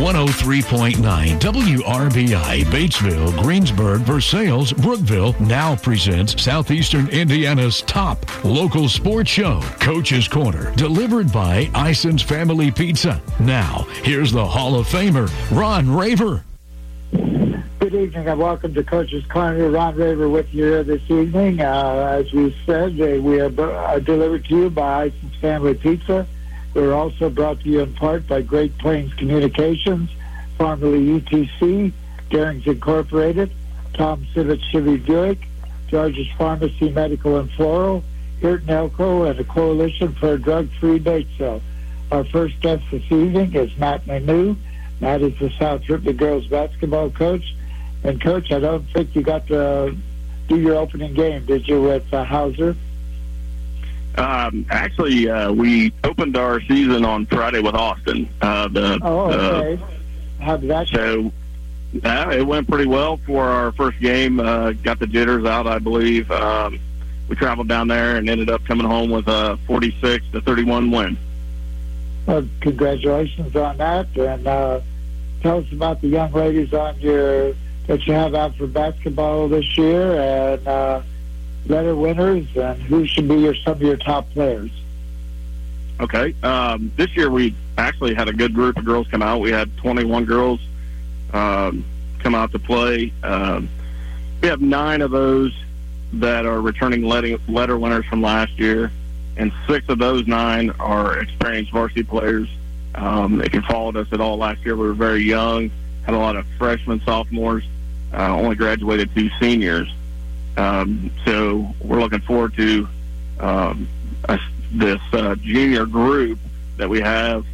103.9 WRBI, Batesville, Greensburg, Versailles, Brookville now presents Southeastern Indiana's top local sports show, Coach's Corner, delivered by Ison's Family Pizza. Now, here's the Hall of Famer, Ron Raver. Good evening and welcome to Coach's Corner. Ron Raver with you this evening. Uh, as we said, uh, we are uh, delivered to you by Ison's Family Pizza. We're also brought to you in part by Great Plains Communications, formerly ETC, Darings Incorporated, Tom Civic Chevy Buick, George's Pharmacy Medical and Floral, Hirton Elko, and the Coalition for a Drug-Free Batesville. Our first guest this evening is Matt McNew. Matt is the South Ripley girls basketball coach and coach, I don't think you got to do your opening game, did you, with uh, Hauser? Um, actually, uh, we opened our season on Friday with Austin. Uh, the, oh, okay. How did that So, uh, it went pretty well for our first game. Uh, got the jitters out, I believe. Um, we traveled down there and ended up coming home with a 46 to 31 win. Well, congratulations on that. And uh, tell us about the young ladies on your that you have out for basketball this year and uh, letter winners and who should be your, some of your top players? Okay. Um, this year we actually had a good group of girls come out. We had 21 girls um, come out to play. Um, we have nine of those that are returning letter winners from last year, and six of those nine are experienced varsity players. Um, if you followed us at all last year, we were very young, had a lot of freshmen, sophomores, uh, only graduated two seniors. Um, so we're looking forward to um, a, this uh, junior group that we have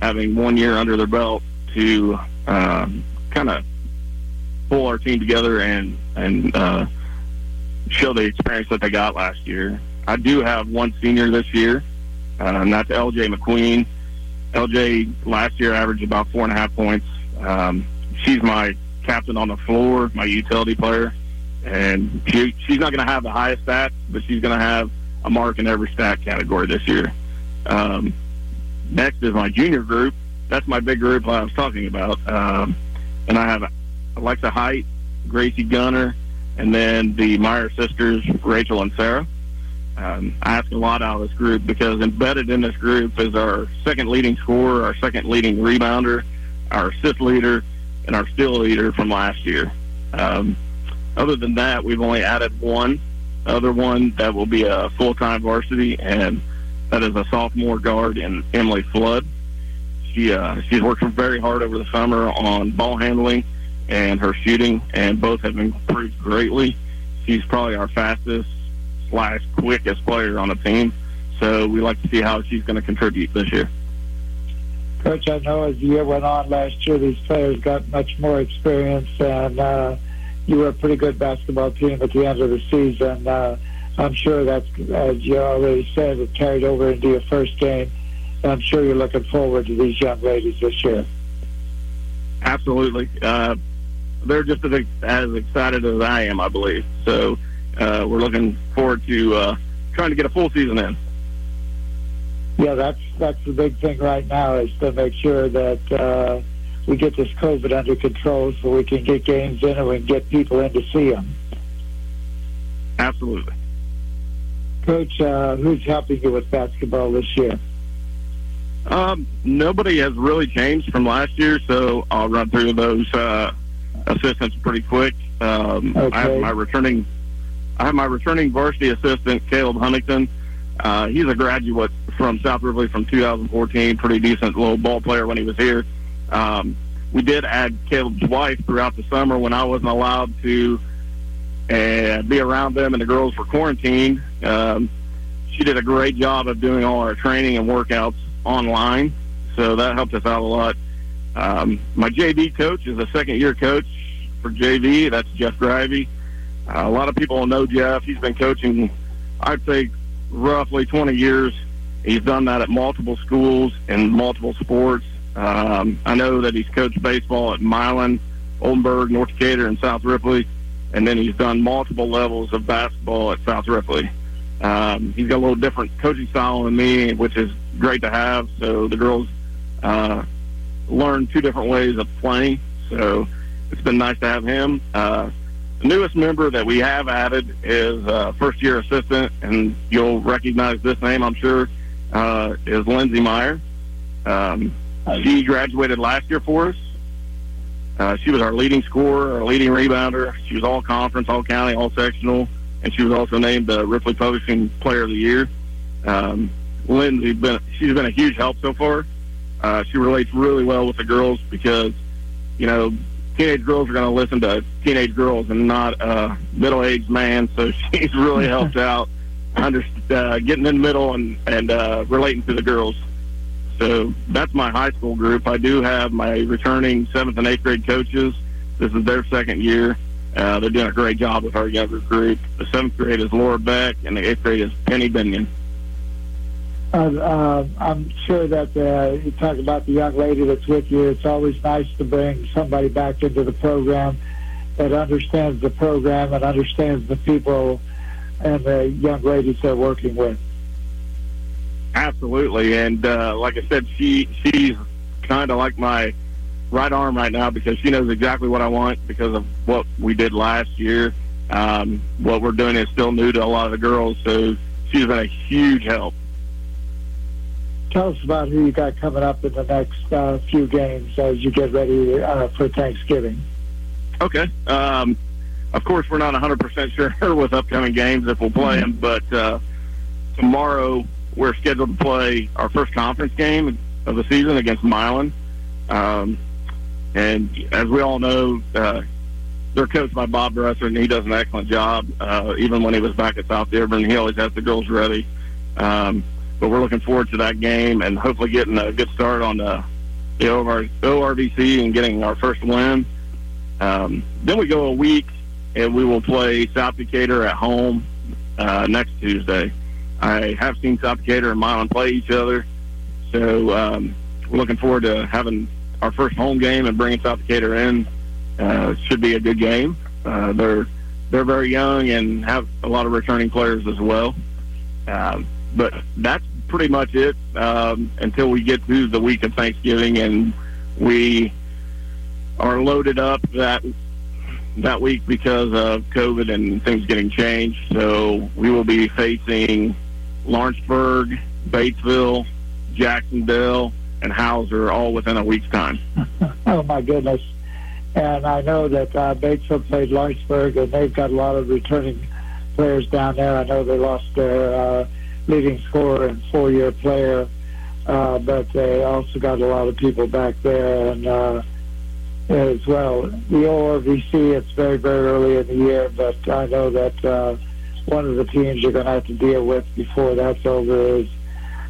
having one year under their belt to um, kind of pull our team together and and uh, show the experience that they got last year. I do have one senior this year, uh, and that's LJ McQueen. LJ last year averaged about four and a half points. Um, she's my captain on the floor, my utility player, and she she's not going to have the highest stats, but she's going to have a mark in every stat category this year. Um, next is my junior group. That's my big group I was talking about, um, and I have Alexa Height, Gracie Gunner, and then the Meyer sisters, Rachel and Sarah. Um, I ask a lot out of this group because embedded in this group is our second leading scorer, our second leading rebounder, our assist leader, and our steal leader from last year. Um, other than that, we've only added one other one that will be a full-time varsity, and that is a sophomore guard in Emily Flood. She uh, she's worked very hard over the summer on ball handling and her shooting, and both have improved greatly. She's probably our fastest slash quickest player on the team, so we like to see how she's going to contribute this year. Coach, I know as the year went on last year, these players got much more experience, and uh, you were a pretty good basketball team at the end of the season. Uh, I'm sure that's, as you already said, it carried over into your first game. And I'm sure you're looking forward to these young ladies this year. Absolutely. Uh, they're just as, as excited as I am, I believe. So uh, we're looking forward to uh, trying to get a full season in yeah, that's that's the big thing right now is to make sure that uh, we get this COVID under control so we can get games in and we can get people in to see them. Absolutely. Coach, uh, who's helping you with basketball this year? Um, nobody has really changed from last year, so I'll run through those uh, assistants pretty quick. Um, okay. I have my returning, I have my returning varsity assistant Caleb Huntington. Uh, he's a graduate from South Ripley from 2014, pretty decent little ball player when he was here. Um, we did add Caleb's wife throughout the summer when I wasn't allowed to uh, be around them and the girls were quarantined. Um, she did a great job of doing all our training and workouts online, so that helped us out a lot. Um, my JV coach is a second year coach for JV. That's Jeff Grivey. Uh, a lot of people know Jeff. He's been coaching, I'd say, roughly 20 years He's done that at multiple schools in multiple sports. Um, I know that he's coached baseball at Milan, Oldenburg, North Decatur, and South Ripley, and then he's done multiple levels of basketball at South Ripley. Um, he's got a little different coaching style than me, which is great to have. So the girls uh, learned two different ways of playing. So it's been nice to have him. Uh, the newest member that we have added is uh, first year assistant, and you'll recognize this name, I'm sure, uh, is Lindsey Meyer. Um, she graduated last year for us. Uh, she was our leading scorer, our leading rebounder. She was all conference, all county, all sectional, and she was also named the Ripley Publishing Player of the Year. Um, Lindsay's been she's been a huge help so far. Uh, she relates really well with the girls because, you know, teenage girls are going to listen to teenage girls and not a middle-aged man. So she's really helped out, under uh, getting in the middle and and uh, relating to the girls. So that's my high school group. I do have my returning seventh and eighth grade coaches. This is their second year. Uh, they're doing a great job with our younger group. The seventh grade is Laura Beck, and the eighth grade is Penny Binion. Uh, uh, I'm sure that uh, you talk about the young lady that's with you. It's always nice to bring somebody back into the program that understands the program and understands the people and the young ladies they're working with. Absolutely, and uh, like I said, she she's kind of like my right arm right now because she knows exactly what I want because of what we did last year. Um, what we're doing is still new to a lot of the girls, so she's been a huge help. Tell us about who you got coming up in the next uh, few games as you get ready uh, for Thanksgiving. Okay. Um, of course, we're not 100% sure with upcoming games if we'll play them, but uh, tomorrow we're scheduled to play our first conference game of the season against Milan. Um, and as we all know, uh, they're coached by Bob Dresser, and he does an excellent job. Uh, even when he was back at South Dearborn, he always has the girls ready. Um, but we're looking forward to that game and hopefully getting a good start on the, the OR, ORVC and getting our first win. Um, then we go a week and we will play South Decatur at home uh, next Tuesday. I have seen South Decatur and Milan play each other, so um, we're looking forward to having our first home game and bringing South Decatur in. Uh, should be a good game. Uh, they're they're very young and have a lot of returning players as well. Um, but that's pretty much it um, until we get to the week of Thanksgiving and we are loaded up that that week because of COVID and things getting changed. So we will be facing Lawrenceburg, Batesville, Jacksonville, and Hauser all within a week's time. oh my goodness! And I know that uh, Batesville played Lawrenceburg, and they've got a lot of returning players down there. I know they lost their uh, leading scorer and four-year player, uh, but they also got a lot of people back there and uh, as well. The ORVC, it's very, very early in the year, but I know that uh, one of the teams you're going to have to deal with before that's over is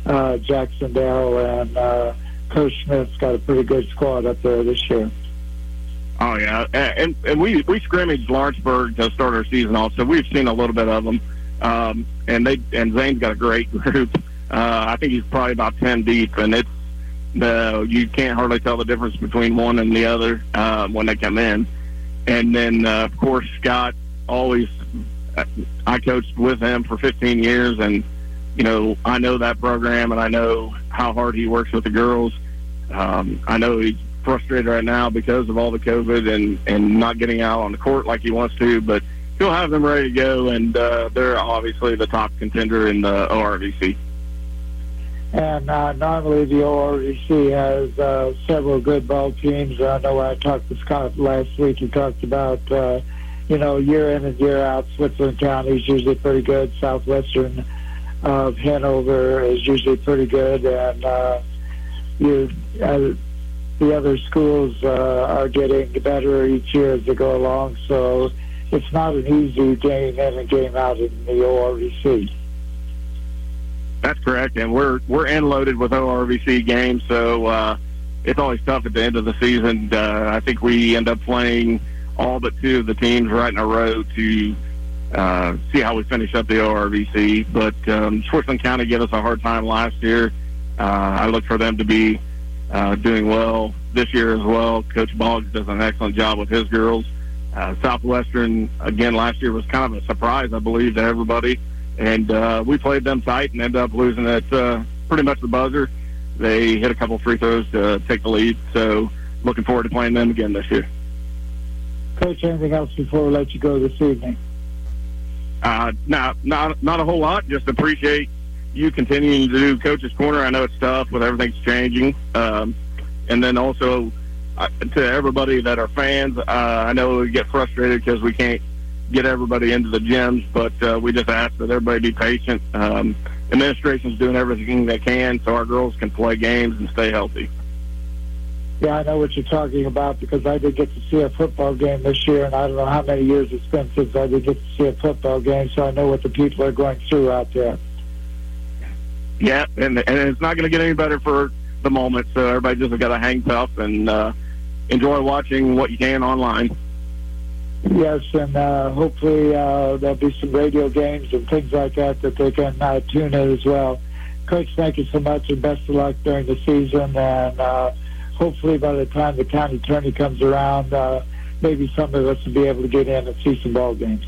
uh, Jacksonville, and uh, Coach Smith's got a pretty good squad up there this year. Oh yeah, and and we we scrimmaged Lawrenceburg to start our season off, so we've seen a little bit of them. Um, and they and Zane's got a great group. Uh, I think he's probably about ten deep, and it's the you can't hardly tell the difference between one and the other uh, when they come in. And then uh, of course Scott always. I coached with him for 15 years, and you know I know that program, and I know how hard he works with the girls. Um, I know he's frustrated right now because of all the COVID and and not getting out on the court like he wants to, but he'll have them ready to go, and uh, they're obviously the top contender in the ORVC. And uh, normally the ORVC has uh, several good ball teams. I know I talked to Scott last week. He talked about, uh, you know, year in and year out, Switzerland County is usually pretty good. Southwestern of Hanover is usually pretty good, and uh, you. Uh, the other schools uh, are getting better each year as they go along, so it's not an easy game in and game out in the ORVC. That's correct, and we're we're end loaded with ORVC games, so uh, it's always tough at the end of the season. Uh, I think we end up playing all but two of the teams right in a row to uh, see how we finish up the ORVC. But um, Switzerland County gave us a hard time last year. Uh, I look for them to be uh, doing well this year as well. Coach Boggs does an excellent job with his girls. Uh, Southwestern, again, last year was kind of a surprise, I believe, to everybody. And uh, we played them tight and ended up losing at uh, pretty much the buzzer. They hit a couple free throws to take the lead. So looking forward to playing them again this year. Coach, anything else before we let you go this evening? Uh, not not not a whole lot. Just appreciate you continuing to do Coach's Corner. I know it's tough with everything's changing, um, and then also uh, to everybody that are fans. Uh, I know we get frustrated because we can't get everybody into the gyms, but uh, we just ask that everybody be patient. Um, administration's doing everything they can so our girls can play games and stay healthy. Yeah, I know what you're talking about because I did get to see a football game this year, and I don't know how many years it's been since I did get to see a football game, so I know what the people are going through out there. Yeah, and and it's not going to get any better for the moment, so everybody just got to hang tough and uh, enjoy watching what you can online. Yes, and uh, hopefully uh, there'll be some radio games and things like that that they can uh, tune in as well. Coach, thank you so much, and best of luck during the season. And uh, hopefully, by the time the county attorney comes around, uh, maybe some of us will be able to get in and see some ball games.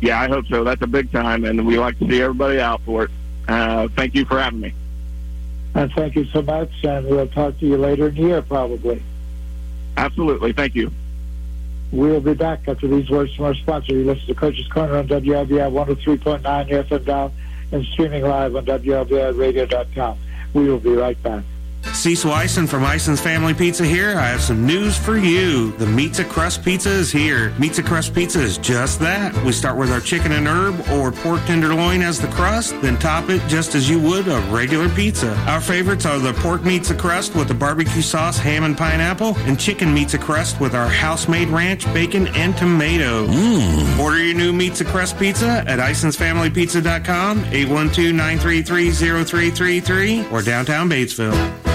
Yeah, I hope so. That's a big time, and we like to see everybody out for it. Uh, thank you for having me. And thank you so much, and we'll talk to you later in the year, probably. Absolutely. Thank you. We'll be back after these words from our sponsor. You listen to Coach's Corner on WRBI 103.9 FM dial and streaming live on WRBIRadio.com. We will be right back. Cecil Ison from Ison's Family Pizza here. I have some news for you. The Pizza Crust Pizza is here. Pizza Crust Pizza is just that. We start with our chicken and herb or pork tenderloin as the crust, then top it just as you would a regular pizza. Our favorites are the pork pizza crust with the barbecue sauce, ham and pineapple, and chicken pizza crust with our house-made ranch, bacon, and tomato. Mm. Order your new Pizza Crust Pizza at IsonsFamilyPizza.com, 812-933-0333, or downtown Batesville.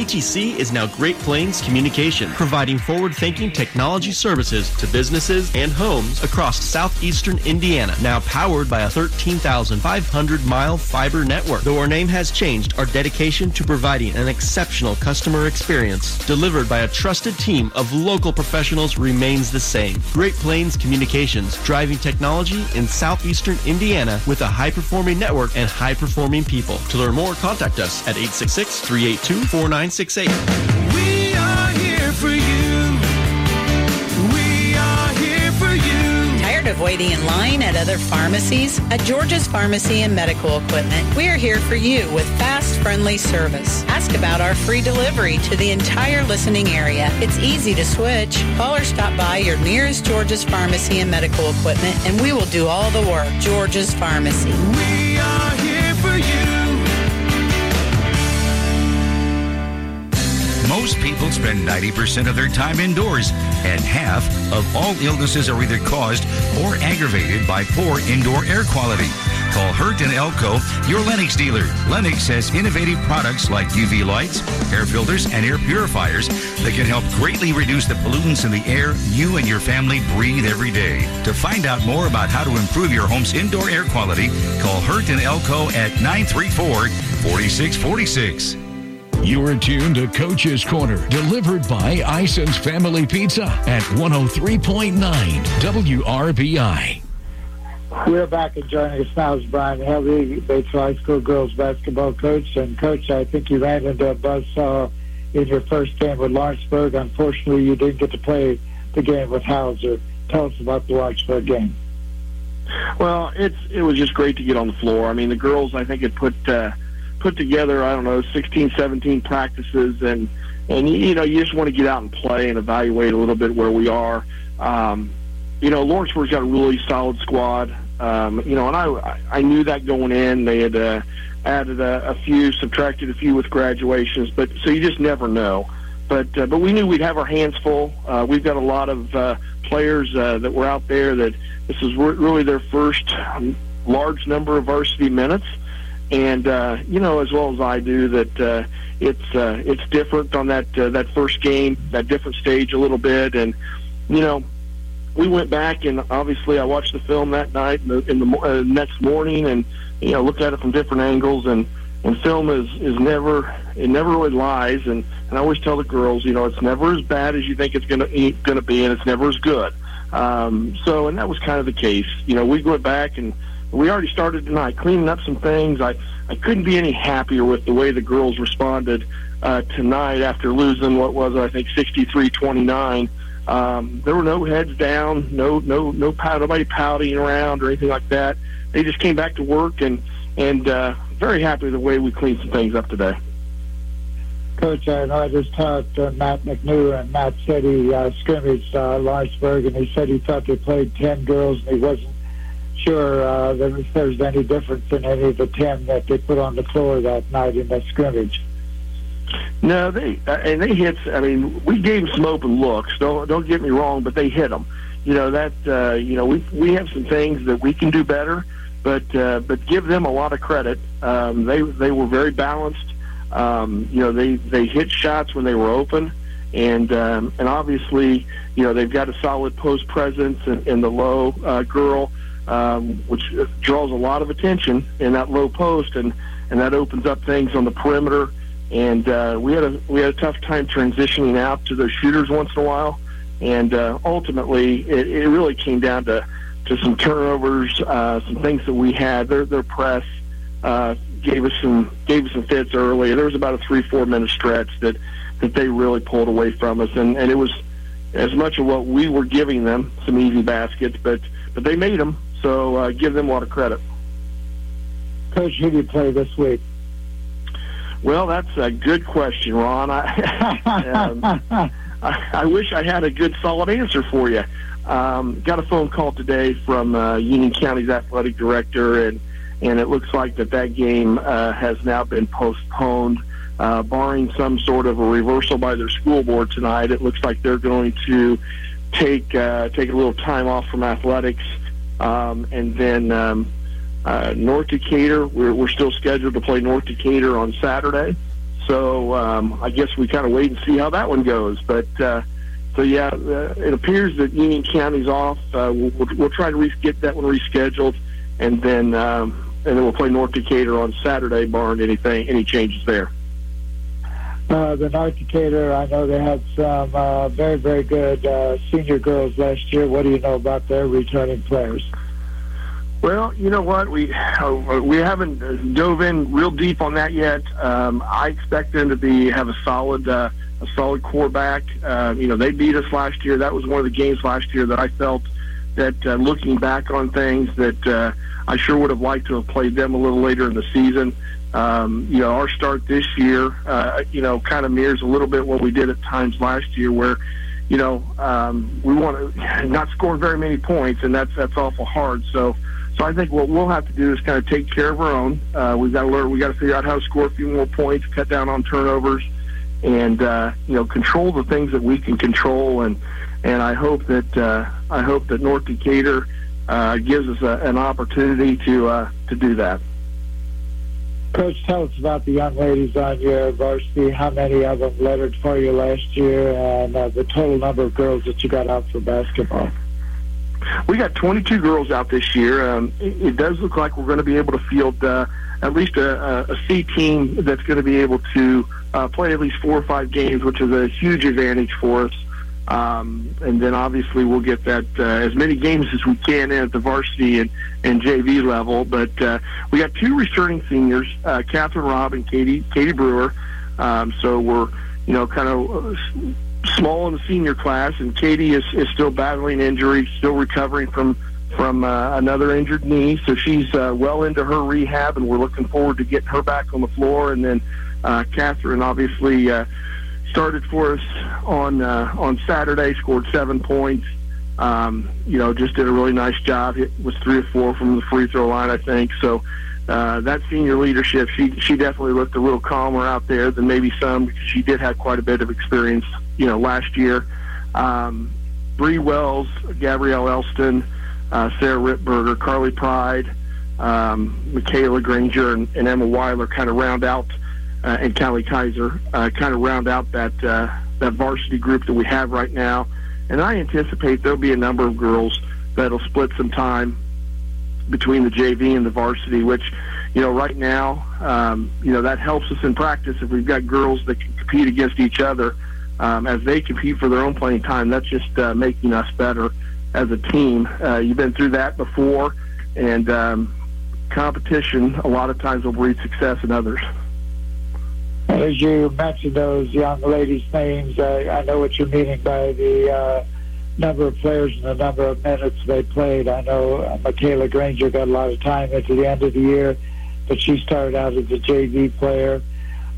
ETC is now Great Plains Communication, providing forward-thinking technology services to businesses and homes across southeastern Indiana. Now powered by a 13,500-mile fiber network. Though our name has changed, our dedication to providing an exceptional customer experience delivered by a trusted team of local professionals remains the same. Great Plains Communications, driving technology in southeastern Indiana with a high-performing network and high-performing people. To learn more, contact us at 866 382 4968. We are here for you. We are here for you. Tired of waiting in line at other pharmacies? At George's Pharmacy and Medical Equipment, we are here for you with fast, friendly service. Ask about our free delivery to the entire listening area. It's easy to switch. Call or stop by your nearest George's Pharmacy and Medical Equipment, and we will do all the work. George's Pharmacy. We are here for you. Most people spend 90% of their time indoors, and half of all illnesses are either caused or aggravated by poor indoor air quality. Call Hurt and Elko, your Lennox dealer. Lennox has innovative products like UV lights, air filters, and air purifiers that can help greatly reduce the pollutants in the air you and your family breathe every day. To find out more about how to improve your home's indoor air quality, call Hurt and Elko at 934 4646. You are tuned to Coach's Corner, delivered by Ison's Family Pizza at 103.9 WRBI. We're back and joining us now is Brian Helvey, Bates High School girls basketball coach. And coach, I think you ran into a buzzsaw in your first game with Lawrenceburg. Unfortunately, you didn't get to play the game with Hauser. Tell us about the Lawrenceburg game. Well, it's it was just great to get on the floor. I mean, the girls I think had put uh, put together I don't know 16, 17 practices, and and you know you just want to get out and play and evaluate a little bit where we are. Um, you know, Lawrenceburg's got a really solid squad. Um, you know, and I I knew that going in. They had uh, added a, a few, subtracted a few with graduations, but so you just never know. But uh, but we knew we'd have our hands full. Uh, we've got a lot of uh, players uh, that were out there that this is re- really their first um, large number of varsity minutes, and uh, you know as well as I do that uh, it's uh, it's different on that uh, that first game, that different stage a little bit, and you know we went back and obviously I watched the film that night and the, in the uh, next morning and you know looked at it from different angles. And and film is is never it never really lies. And and I always tell the girls you know it's never as bad as you think it's gonna gonna be and it's never as good. Um, so and that was kind of the case. You know we went back and we already started tonight cleaning up some things. I I couldn't be any happier with the way the girls responded uh, tonight after losing what was I think 63-29. Um, there were no heads down, no no no pout, nobody pouting around or anything like that. They just came back to work and and uh, very happy with the way we cleaned some things up today. Coach, I I just talked to Matt McNew, and Matt said he uh, scrimmaged uh, Lawrenceburg, and he said he thought they played 10 girls, and he wasn't sure uh, there was any difference in any of the 10 that they put on the floor that night in that scrimmage. No, they uh, and they hit. I mean, we gave them some open looks. Don't don't get me wrong, but they hit them. You know that. Uh, you know we we have some things that we can do better, but uh, but give them a lot of credit. Um, they they were very balanced. Um, you know they they hit shots when they were open, and um, and obviously you know they've got a solid post presence in, in the low uh, girl, um, which draws a lot of attention in that low post, and and that opens up things on the perimeter and uh, we had a we had a tough time transitioning out to those shooters once in a while, and uh, ultimately it, it really came down to to some turnovers, uh, some things that we had. Their their press uh, gave us some gave us some fits early. There was about a three four minute stretch that that they really pulled away from us, and and it was as much of what we were giving them some easy baskets, but but they made them. So uh, give them a lot of credit. Coach, who do you play this week? Well, that's a good question, Ron. I, um, I, I wish I had a good, solid answer for you. Um, got a phone call today from uh, Union County's athletic director, and and it looks like that that game uh, has now been postponed, uh, barring some sort of a reversal by their school board tonight. It looks like they're going to take uh, take a little time off from athletics, um, and then. Um, uh, North Decatur, we're, we're still scheduled to play North Decatur on Saturday. So um, I guess we kind of wait and see how that one goes. But uh, so yeah, uh, it appears that Union County's off. Uh, we'll, we'll, try to re- get that one rescheduled, and then um, and then we'll play North Decatur on Saturday, barring anything any changes there. Uh, the North Decatur, I know they had some uh, very, very good uh, senior girls last year. What do you know about their returning players? Well, you know what? We uh, we haven't dove in real deep on that yet. Um, I expect them to be have a solid uh, a solid quarterback. Uh, you know, they beat us last year. That was one of the games last year that I felt that uh, looking back on things that uh, I sure would have liked to have played them a little later in the season. Um, you know, our start this year, uh, you know, kind of mirrors a little bit what we did at times last year, where you know um, we want to not score very many points, and that's that's awful hard. So. So I think what we'll have to do is kind of take care of our own. Uh, we've got to learn. We got to figure out how to score a few more points, cut down on turnovers, and uh, you know control the things that we can control. And and I hope that uh, I hope that North Decatur uh, gives us a, an opportunity to uh, to do that. Coach, tell us about the young ladies on your varsity. How many of them lettered for you last year, and uh, the total number of girls that you got out for basketball? We got 22 girls out this year. Um, it, it does look like we're going to be able to field uh, at least a, a, a C team that's going to be able to uh, play at least four or five games, which is a huge advantage for us. Um, and then obviously we'll get that uh, as many games as we can at the varsity and, and JV level. But uh, we got two returning seniors, uh, Catherine Robb and Katie Katie Brewer. Um, so we're you know kind of uh, small in the senior class, and Katie is, is still battling injury, still recovering from from uh, another injured knee. So she's uh, well into her rehab, and we're looking forward to getting her back on the floor. And then uh, Catherine obviously uh, started for us on uh, on Saturday, scored seven points. Um, you know, just did a really nice job. It was three or four from the free throw line, I think. So uh, that senior leadership, she she definitely looked a little calmer out there than maybe some because she did have quite a bit of experience, you know, last year. Um, Bree Wells, Gabrielle Elston, uh, Sarah Ripberger, Carly Pride, um, Michaela Granger, and, and Emma Weiler kind of round out, uh, and Callie Kaiser uh, kind of round out that uh, that varsity group that we have right now. And I anticipate there'll be a number of girls that'll split some time between the JV and the varsity, which, you know, right now, um, you know, that helps us in practice if we've got girls that can compete against each other um, as they compete for their own playing time. That's just uh, making us better as a team. Uh, you've been through that before, and um, competition a lot of times will breed success in others. As you mentioned those young ladies' names, I, I know what you're meaning by the uh, number of players and the number of minutes they played. I know Michaela Granger got a lot of time at the end of the year, but she started out as a JV player.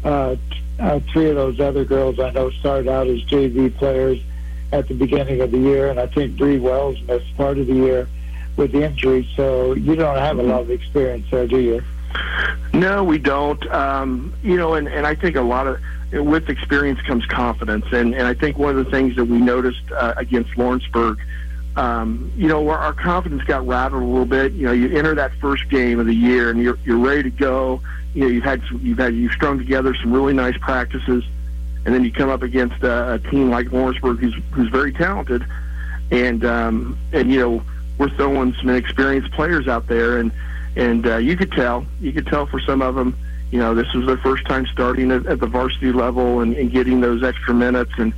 Uh, uh, three of those other girls I know started out as JV players at the beginning of the year, and I think Bree Wells missed part of the year with injury. So you don't have a lot of experience there, do you? No, we don't. Um, you know, and, and I think a lot of with experience comes confidence, and, and I think one of the things that we noticed uh, against Lawrenceburg, um, you know, our, our confidence got rattled a little bit. You know, you enter that first game of the year, and you're you're ready to go. You know, you've had some, you've had you've strung together some really nice practices, and then you come up against a, a team like Lawrenceburg, who's who's very talented, and um, and you know we're throwing some experienced players out there, and and uh, you could tell, you could tell for some of them, you know, this was their first time starting at, at the varsity level and, and getting those extra minutes, and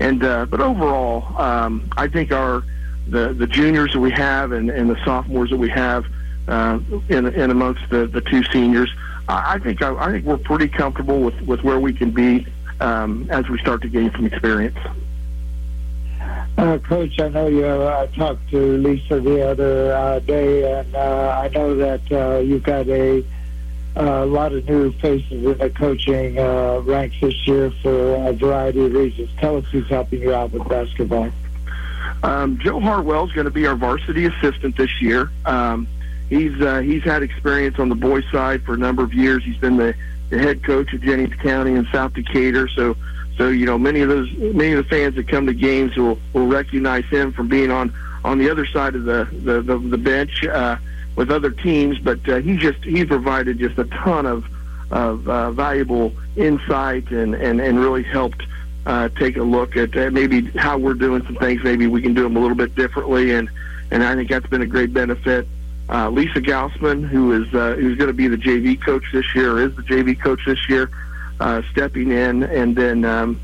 and uh, but overall, um, I think our the the juniors that we have and, and the sophomores that we have uh, in, in amongst the, the two seniors, I, I think I, I think we're pretty comfortable with, with where we can be um, as we start to gain some experience. Uh, Coach, I know you uh, talked to Lisa the other uh, day, and uh, I know that uh, you've got a, a lot of new faces in the coaching uh, ranks this year for a variety of reasons. Tell us who's helping you out with basketball. Um, Joe is going to be our varsity assistant this year. Um, he's uh, he's had experience on the boys' side for a number of years. He's been the, the head coach of Jennings County and South Decatur, so so you know many of those many of the fans that come to games will will recognize him from being on on the other side of the the the, the bench uh, with other teams. But uh, he just he provided just a ton of of uh, valuable insight and and and really helped uh, take a look at uh, maybe how we're doing some things. Maybe we can do them a little bit differently, and and I think that's been a great benefit. Uh, Lisa Gaussman, who is uh, who's going to be the JV coach this year, is the JV coach this year uh, stepping in, and then um,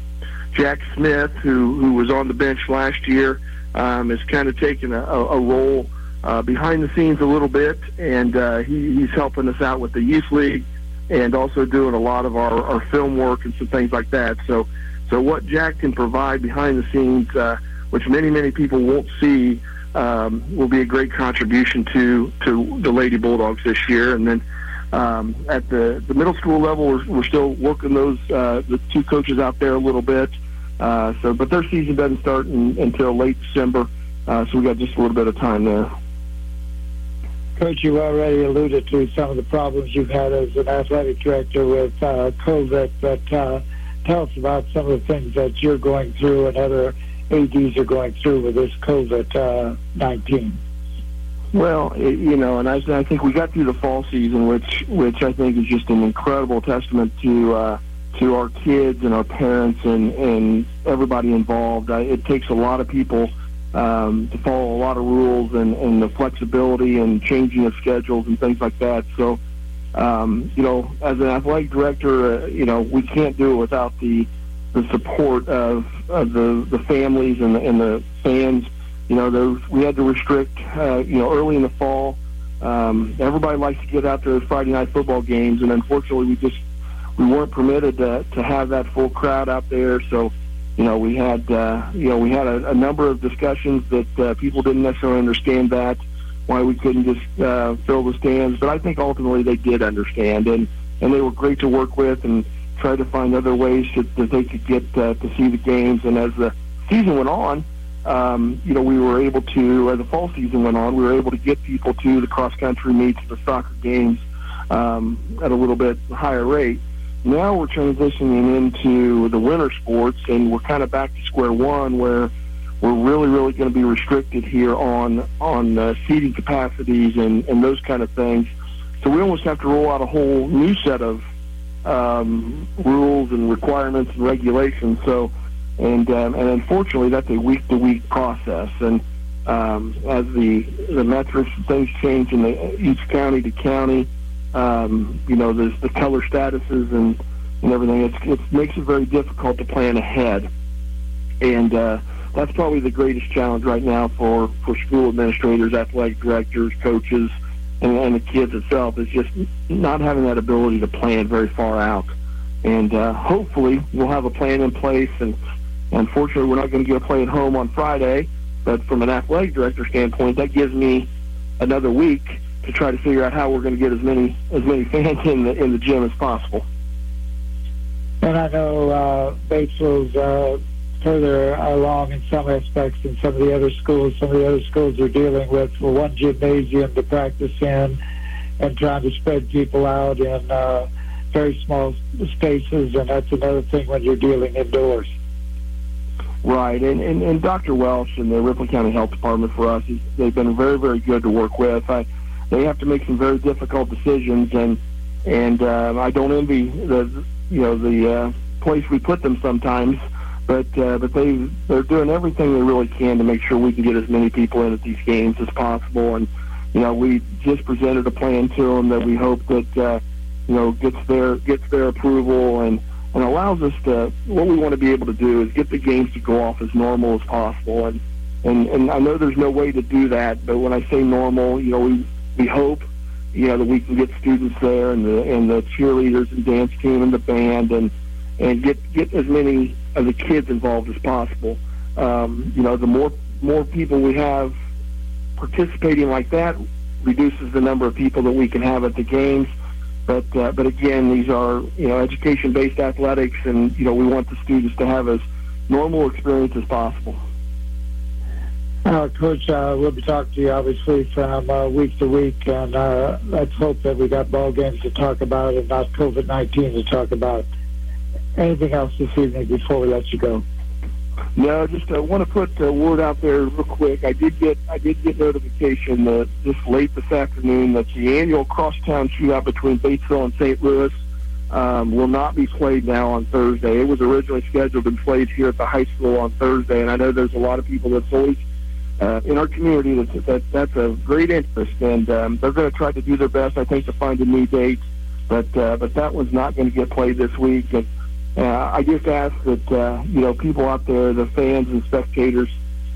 Jack Smith, who who was on the bench last year, um, is kind of taking a, a, a role uh, behind the scenes a little bit, and uh, he, he's helping us out with the youth league, and also doing a lot of our, our film work and some things like that. So, so what Jack can provide behind the scenes, uh, which many many people won't see. Um, will be a great contribution to to the Lady Bulldogs this year, and then um, at the, the middle school level, we're, we're still working those uh, the two coaches out there a little bit. Uh, so, but their season doesn't start in, until late December, uh, so we got just a little bit of time there. Coach, you already alluded to some of the problems you've had as an athletic director with uh, COVID, but uh, tell us about some of the things that you're going through and other ADs are going through with this COVID uh, 19. Well, it, you know, and I, I think we got through the fall season, which which I think is just an incredible testament to uh, to our kids and our parents and and everybody involved. I, it takes a lot of people um, to follow a lot of rules and and the flexibility and changing of schedules and things like that. So, um, you know, as an athletic director, uh, you know, we can't do it without the the support of, of the the families and the, and the fans you know, those we had to restrict, uh, you know, early in the fall. Um, everybody likes to get out to Friday night football games, and unfortunately, we just we weren't permitted to, to have that full crowd out there. So, you know, we had uh, you know we had a, a number of discussions that uh, people didn't necessarily understand that why we couldn't just uh, fill the stands. But I think ultimately they did understand, and and they were great to work with, and tried to find other ways that, that they could get uh, to see the games. And as the season went on um, you know, we were able to, as the fall season went on, we were able to get people to the cross country meets, the soccer games um, at a little bit higher rate. Now we're transitioning into the winter sports, and we're kind of back to square one, where we're really, really going to be restricted here on on uh, seating capacities and and those kind of things. So we almost have to roll out a whole new set of um, rules and requirements and regulations. So and um, and unfortunately, that's a week to week process. And um, as the the metrics things change in the each county to county, um, you know, there's the color statuses and and everything. It's, it makes it very difficult to plan ahead, and uh, that's probably the greatest challenge right now for for school administrators, athletic directors, coaches. and, and the kids itself is just not having that ability to plan very far out. And uh, hopefully we'll have a plan in place. And unfortunately, we're not going to get to play at home on Friday. But from an athletic director standpoint, that gives me another week to try to figure out how we're going to get as many as many fans in the in the gym as possible. And I know uh, Batesville's uh, further along in some aspects than some of the other schools. Some of the other schools are dealing with well, one gymnasium to practice in and trying to spread people out in uh, very small spaces, and that's another thing when you're dealing indoors. Right, and, and, and Dr. Welsh and the Ripley County Health Department for us, they've been very, very good to work with. I, they have to make some very difficult decisions, and and uh, I don't envy the you know the uh, place we put them sometimes, but uh, but they they're doing everything they really can to make sure we can get as many people in at these games as possible, and you know we just presented a plan to them that we hope that uh, you know gets their gets their approval and and allows us to what we want to be able to do is get the games to go off as normal as possible. And and and I know there's no way to do that but when I say normal you know we we hope you know that we can get students there and the and the cheerleaders and dance team and the band and and get get as many of the kids involved as possible. Um, you know the more more people we have participating like that reduces the number of people that we can have at the games but uh, but again, these are you know education-based athletics, and you know we want the students to have as normal experience as possible. Uh, Coach, uh, we'll be talking to you obviously from uh, week to week, and uh, let's hope that we got ball games to talk about and not COVID nineteen to talk about. Anything else this evening before we let you go? No, just uh, want to put a word out there real quick. I did get I did get notification that just late this afternoon that the annual crosstown shootout between Batesville and St. Louis um, will not be played now on Thursday. It was originally scheduled and played here at the high school on Thursday, and I know there's a lot of people that's always uh, in our community that, that that's a great interest, and um, they're going to try to do their best, I think, to find a new date. But uh, but that one's not going to get played this week. And, uh, I just ask that uh, you know people out there, the fans and spectators,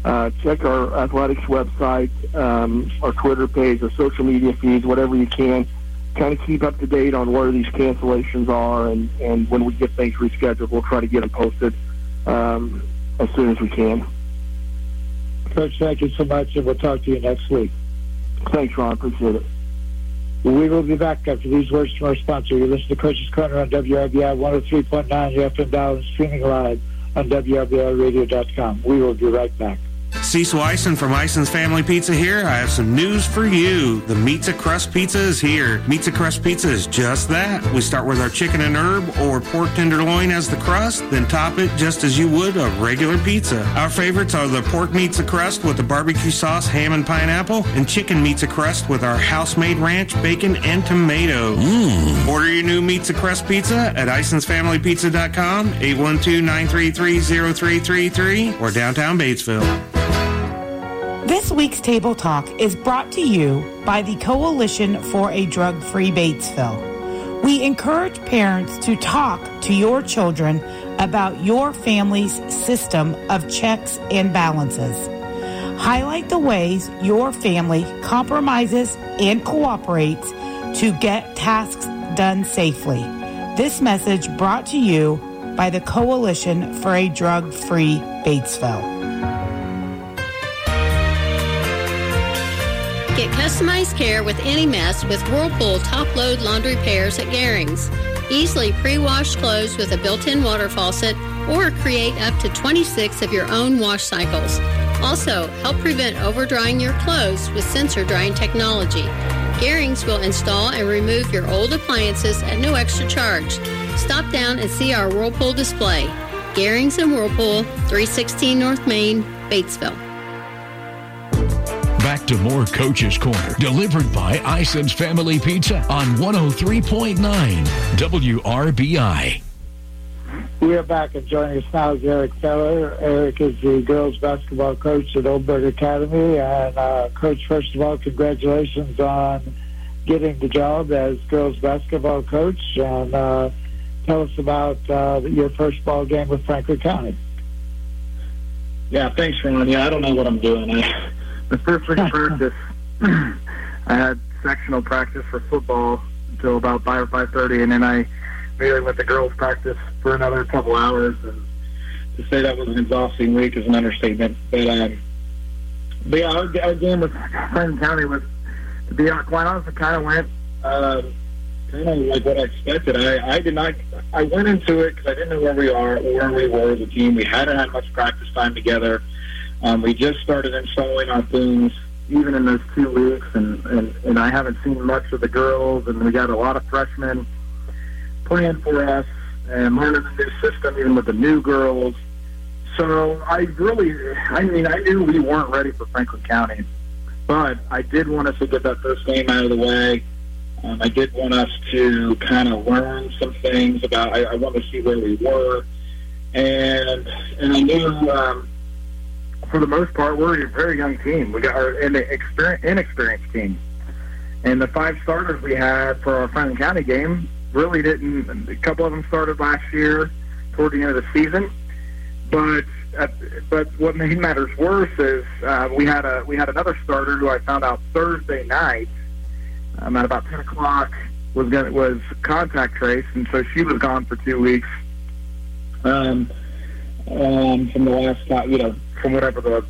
uh, check our athletics website, um, our Twitter page, our social media feeds, whatever you can. Kind of keep up to date on where these cancellations are, and and when we get things rescheduled, we'll try to get them posted um, as soon as we can. Coach, thank you so much, and we'll talk to you next week. Thanks, Ron. Appreciate it. We will be back after these words from our sponsor. You listen to Coach's Corner on WRBI 103.9 FM dial and streaming live on WRBIRadio.com. We will be right back. Cecil Ison from Ison's Family Pizza here. I have some news for you. The Pizza Crust Pizza is here. Pizza Crust Pizza is just that. We start with our chicken and herb or pork tenderloin as the crust, then top it just as you would a regular pizza. Our favorites are the pork meats a crust with the barbecue sauce, ham and pineapple, and chicken meats a crust with our house-made ranch, bacon, and tomato. Mmm. Order your new Meats a Crust Pizza at IsonsFamilyPizza.com, 812-933-0333, or downtown Batesville. This week's Table Talk is brought to you by the Coalition for a Drug Free Batesville. We encourage parents to talk to your children about your family's system of checks and balances. Highlight the ways your family compromises and cooperates to get tasks done safely. This message brought to you by the Coalition for a Drug Free Batesville. Get customized care with any mess with Whirlpool top load laundry pairs at Garings. Easily pre-wash clothes with a built-in water faucet or create up to 26 of your own wash cycles. Also, help prevent over-drying your clothes with sensor drying technology. Garings will install and remove your old appliances at no extra charge. Stop down and see our Whirlpool display. Garings and Whirlpool, 316 North Main, Batesville. Back to more Coach's Corner, delivered by Ison's Family Pizza on 103.9 WRBI. We are back, and joining us now is Eric Feller. Eric is the girls basketball coach at Oldenburg Academy. And, uh, Coach, first of all, congratulations on getting the job as girls basketball coach. And uh, tell us about uh, your first ball game with Franklin County. Yeah, thanks, Ron. Yeah, I don't know what I'm doing. I, the first week of practice, I had sectional practice for football until about five or five thirty, and then I immediately went to girls practice for another couple hours. And to say that was an exhausting week is an understatement. But um, but yeah, our, our game with Franklin County was to be quite honest, it kind of went. Um, kind of like what I expected. I, I did not. I went into it because I didn't know where we are, where we were as a team. We hadn't had much practice time together. Um, we just started installing our things, even in those two weeks, and, and and I haven't seen much of the girls. And we got a lot of freshmen playing for us and learning the new system, even with the new girls. So I really, I mean, I knew we weren't ready for Franklin County, but I did want us to get that first game out of the way um, I did want us to kind of learn some things about. I, I wanted to see where we were, and and I knew um, for the most part we're a very young team. We got our inexperienced team, and the five starters we had for our Franklin County game really didn't. A couple of them started last year toward the end of the season, but uh, but what made matters worse is uh, we had a we had another starter who I found out Thursday night um, at about 10 o'clock was going was contact trace, and so she was gone for two weeks um, um, from the last time, you know, from whatever the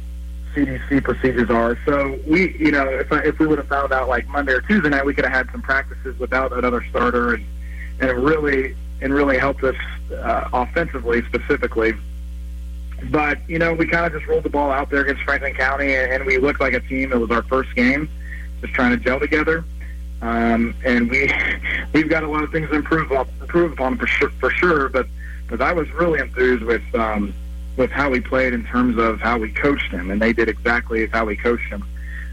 CDC procedures are. So we, you know, if, I, if we would have found out like Monday or Tuesday night, we could have had some practices without another starter, and and it really and really helped us uh, offensively specifically. But you know, we kind of just rolled the ball out there against Franklin County, and, and we looked like a team. It was our first game, just trying to gel together. Um, and we we've got a lot of things to improve improve upon for sure, for sure. But but I was really enthused with um, with how we played in terms of how we coached them, and they did exactly how we coached them.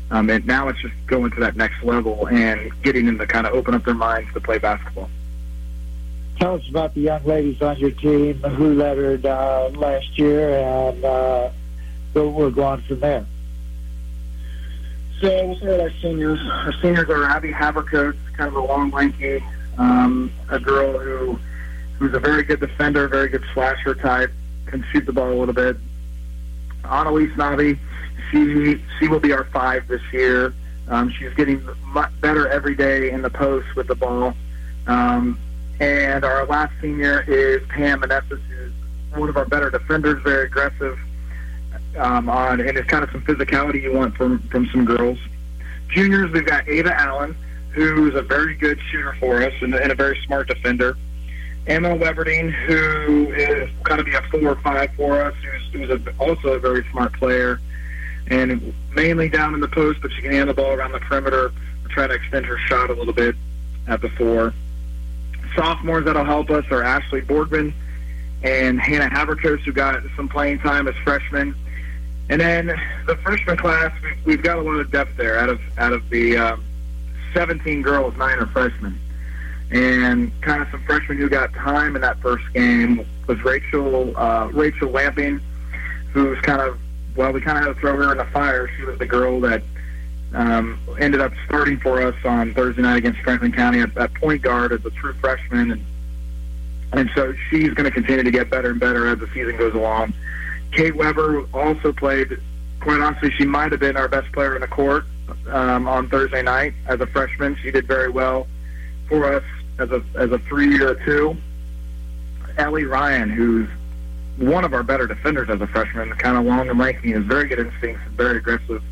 Um, and now it's just going to that next level and getting them to kind of open up their minds to play basketball. Tell us about the young ladies on your team who lettered uh, last year, and uh, we're going from there. So we'll start with our seniors. Our seniors are Abby Havercoat, kind of a long, lanky, um, a girl who who's a very good defender, very good slasher type, can shoot the ball a little bit. Annalise Navi, she she will be our five this year. Um, she's getting much better every day in the post with the ball. Um, and our last senior is Pam Meneses, who's one of our better defenders, very aggressive um, on, and it's kind of some physicality you want from from some girls. Juniors, we've got Ava Allen, who's a very good shooter for us and, and a very smart defender. Emma Weberding, who is going to be a four or five for us, who's, who's a, also a very smart player, and mainly down in the post, but she can hand the ball around the perimeter, try to extend her shot a little bit at the four. Sophomores that'll help us are Ashley Boardman and Hannah Haverkos, who got some playing time as freshmen. And then the freshman class, we've, we've got a lot of depth there. Out of out of the um, 17 girls, nine are freshmen, and kind of some freshmen who got time in that first game was Rachel uh, Rachel Lamping, who's kind of well, we kind of had to throw her in the fire. She was the girl that um, ended up starting for us on Thursday night against Franklin County at, at point guard as a true freshman, and and so she's going to continue to get better and better as the season goes along. Kate Weber also played. Quite honestly, she might have been our best player in the court um, on Thursday night as a freshman. She did very well for us as a as a three or two. Ellie Ryan, who's one of our better defenders as a freshman, kind of long and lanky, has very good instincts and very aggressive.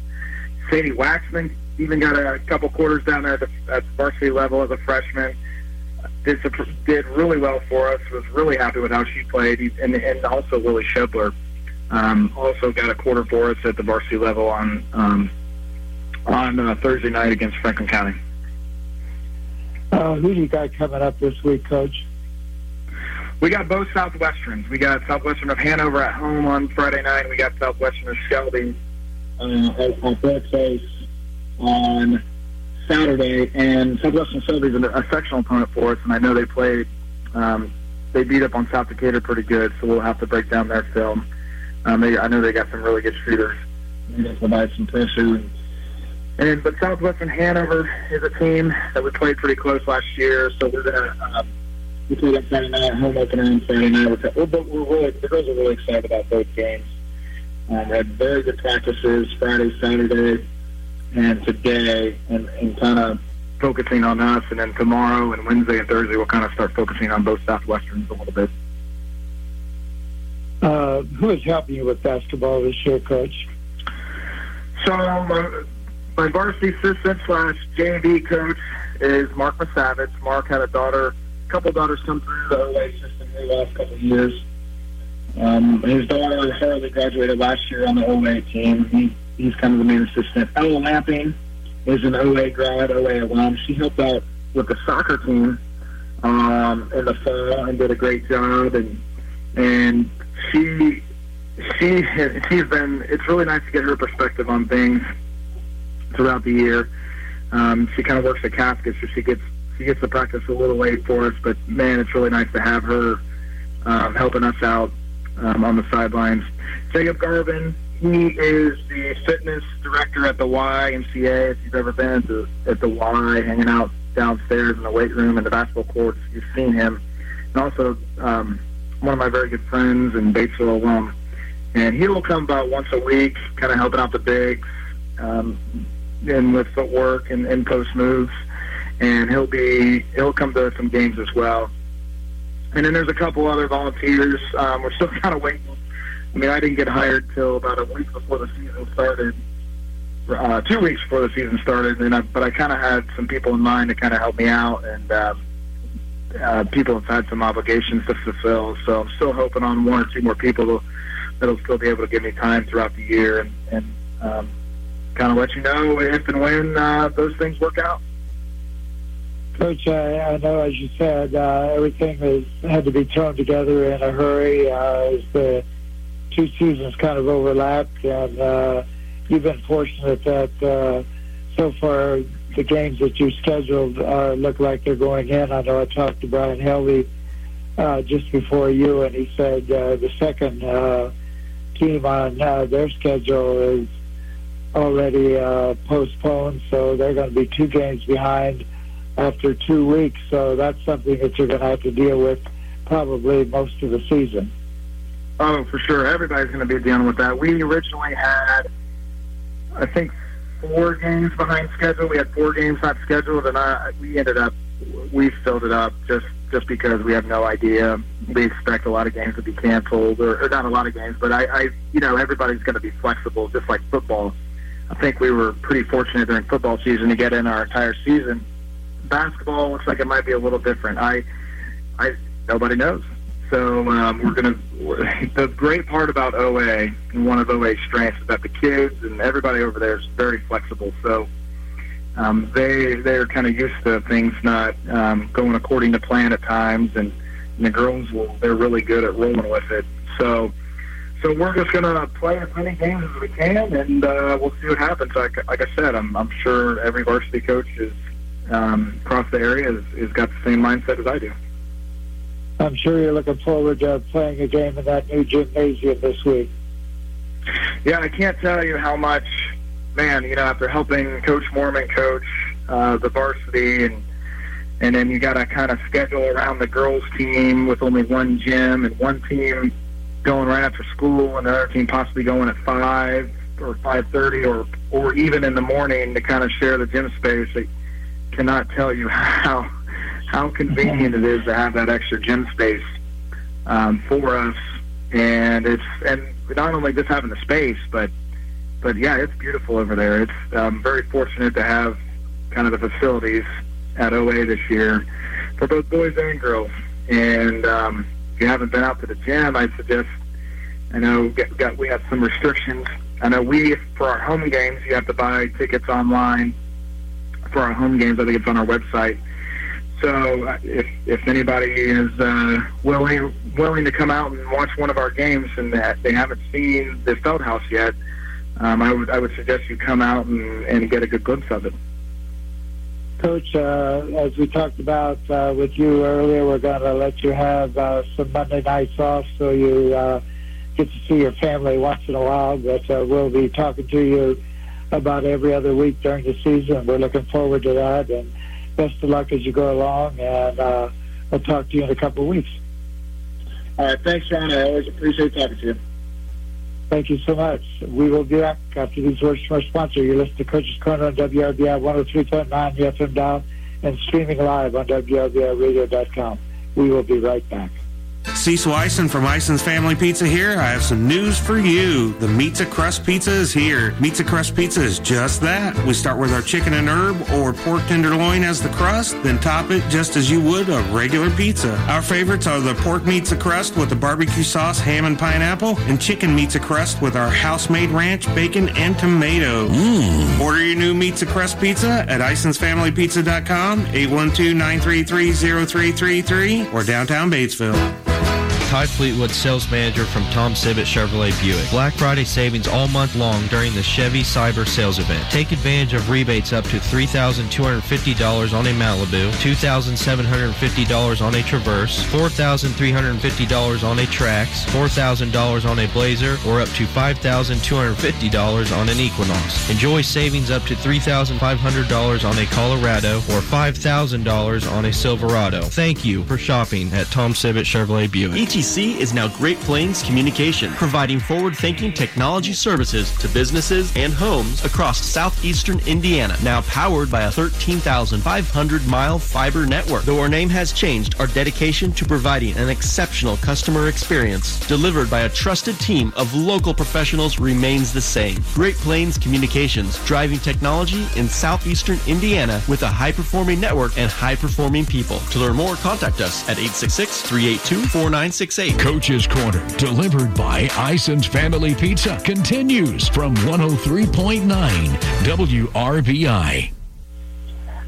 Sadie Waxman even got a couple quarters down there at the, at the varsity level as a freshman. Did did really well for us. Was really happy with how she played, and and also Lily Shepler um, also got a quarter for us at the varsity level on um, on uh, Thursday night against Franklin County. Uh, who do you got coming up this week, Coach? We got both Southwesterns. We got Southwestern of Hanover at home on Friday night. We got Southwestern of Shelby uh, at, at Breakface on Saturday. And Southwestern Shelby is a, sectional opponent for us, and I know they played. Um, they beat up on South Decatur pretty good, so we'll have to break down their film. Um, they, I know they got some really good shooters. They got some pressure. And but Southwestern Hanover is a team that we played pretty close last year, so we're gonna um, we played on Friday night, home opener on Friday night. We're, we're, we're really the girls are really excited about both games. Um, we had very good practices Friday, Saturday, and today, and, and kind of focusing on us, and then tomorrow and Wednesday and Thursday we'll kind of start focusing on both Southwesterns a little bit. Uh, who is helping you with basketball this year, Coach? So my, my varsity assistant slash JV coach is Mark Masavage. Mark had a daughter, a couple daughters come through the OA system in the last couple of years. Um, his daughter Harley graduated last year on the OA team. He, he's kind of the main assistant. Ella Lamping is an OA grad, OA alum. She helped out with the soccer team um, in the fall and did a great job. And and she she she's been. It's really nice to get her perspective on things throughout the year. Um, she kind of works at caskets, so she gets she gets to practice a little late for us. But man, it's really nice to have her um, helping us out um, on the sidelines. Jacob Garvin, he is the fitness director at the YMCA. If you've ever been to, at the Y, hanging out downstairs in the weight room and the basketball courts, you've seen him. And also um, one of my very good friends and Batesville alum. And he will come about once a week, kind of helping out the bigs, um, and with footwork and, and post moves. And he'll be he'll come to some games as well. And then there's a couple other volunteers. Um, we're still kind of waiting. I mean, I didn't get hired till about a week before the season started. Uh, two weeks before the season started, and I, but I kind of had some people in mind to kind of help me out, and uh, uh, people have had some obligations to fulfill. So I'm still hoping on one or two more people to, that'll still be able to give me time throughout the year, and, and um, kind of let you know if and when uh, those things work out. Coach, I, I know, as you said, uh, everything has had to be thrown together in a hurry uh, as the two seasons kind of overlapped, and uh, you've been fortunate that uh, so far the games that you scheduled uh, look like they're going in. I know I talked to Brian Helvey uh, just before you, and he said uh, the second uh, team on uh, their schedule is already uh, postponed, so they're going to be two games behind after two weeks. So that's something that you're going to have to deal with probably most of the season. Oh, for sure. Everybody's going to be dealing with that. We originally had, I think, four games behind schedule. We had four games not scheduled, and I, we ended up we filled it up just just because we have no idea. We expect a lot of games to be canceled, or, or not a lot of games, but I, I you know, everybody's going to be flexible, just like football. I think we were pretty fortunate during football season to get in our entire season. Basketball looks like it might be a little different. I, I nobody knows. So um, we're gonna. The great part about OA and one of OA's strengths is that the kids and everybody over there is very flexible. So um, they they're kind of used to things not um, going according to plan at times, and, and the girls will they're really good at rolling with it. So so we're just gonna play as many games as we can, and uh, we'll see what happens. Like like I said, I'm I'm sure every varsity coach is um, across the area has, has got the same mindset as I do. I'm sure you're looking forward to playing a game in that new gymnasium this week. Yeah, I can't tell you how much, man. You know, after helping Coach Mormon coach uh, the varsity, and and then you got to kind of schedule around the girls' team with only one gym and one team going right after school, and the other team possibly going at five or five thirty, or or even in the morning to kind of share the gym space. I cannot tell you how how convenient it is to have that extra gym space um, for us, and it's and not only just having the space, but but yeah, it's beautiful over there. It's very fortunate to have kind of the facilities at OA this year for both boys and girls. And um, you haven't been out to the gym, I suggest. I know get, got we have some restrictions. I know we for our home games you have to buy tickets online. For our home games, I think it's on our website. So uh, if if anybody is uh, willing willing to come out and watch one of our games and that they haven't seen the Feldhouse yet, um, I would I would suggest you come out and, and get a good glimpse of it. Coach, uh, as we talked about uh, with you earlier, we're going to let you have uh, some Monday nights off so you uh, get to see your family once in a while. But uh, we'll be talking to you about every other week during the season. We're looking forward to that. And best of luck as you go along. And uh, I'll talk to you in a couple of weeks. All right, thanks, Sean. I always appreciate talking to you. Thank you so much. We will be back after these words from our sponsor. You're listening to Coach's Corner on WRBI 103.9 the FM dial and streaming live on WRBIRadio.com. We will be right back. Cecil Ison from Ison's Family Pizza here. I have some news for you. The Pizza Crust Pizza is here. Pizza Crust Pizza is just that. We start with our chicken and herb or pork tenderloin as the crust, then top it just as you would a regular pizza. Our favorites are the pork meats a crust with the barbecue sauce, ham and pineapple, and chicken meats a crust with our house-made ranch, bacon, and tomato. Mmm. Order your new Meats a Crust Pizza at IsonsFamilyPizza.com, 812-933-0333, or downtown Batesville. Ty Fleetwood, sales manager from Tom Sibbett Chevrolet Buick. Black Friday savings all month long during the Chevy Cyber Sales Event. Take advantage of rebates up to $3,250 on a Malibu, $2,750 on a Traverse, $4,350 on a Trax, $4,000 on a Blazer, or up to $5,250 on an Equinox. Enjoy savings up to $3,500 on a Colorado or $5,000 on a Silverado. Thank you for shopping at Tom Sibbett Chevrolet Buick. ETC is now Great Plains Communication, providing forward-thinking technology services to businesses and homes across southeastern Indiana. Now powered by a 13,500-mile fiber network. Though our name has changed, our dedication to providing an exceptional customer experience delivered by a trusted team of local professionals remains the same. Great Plains Communications, driving technology in southeastern Indiana with a high-performing network and high-performing people. To learn more, contact us at 866-382-4968. Coach's Corner, delivered by Ison's Family Pizza, continues from 103.9 WRBI.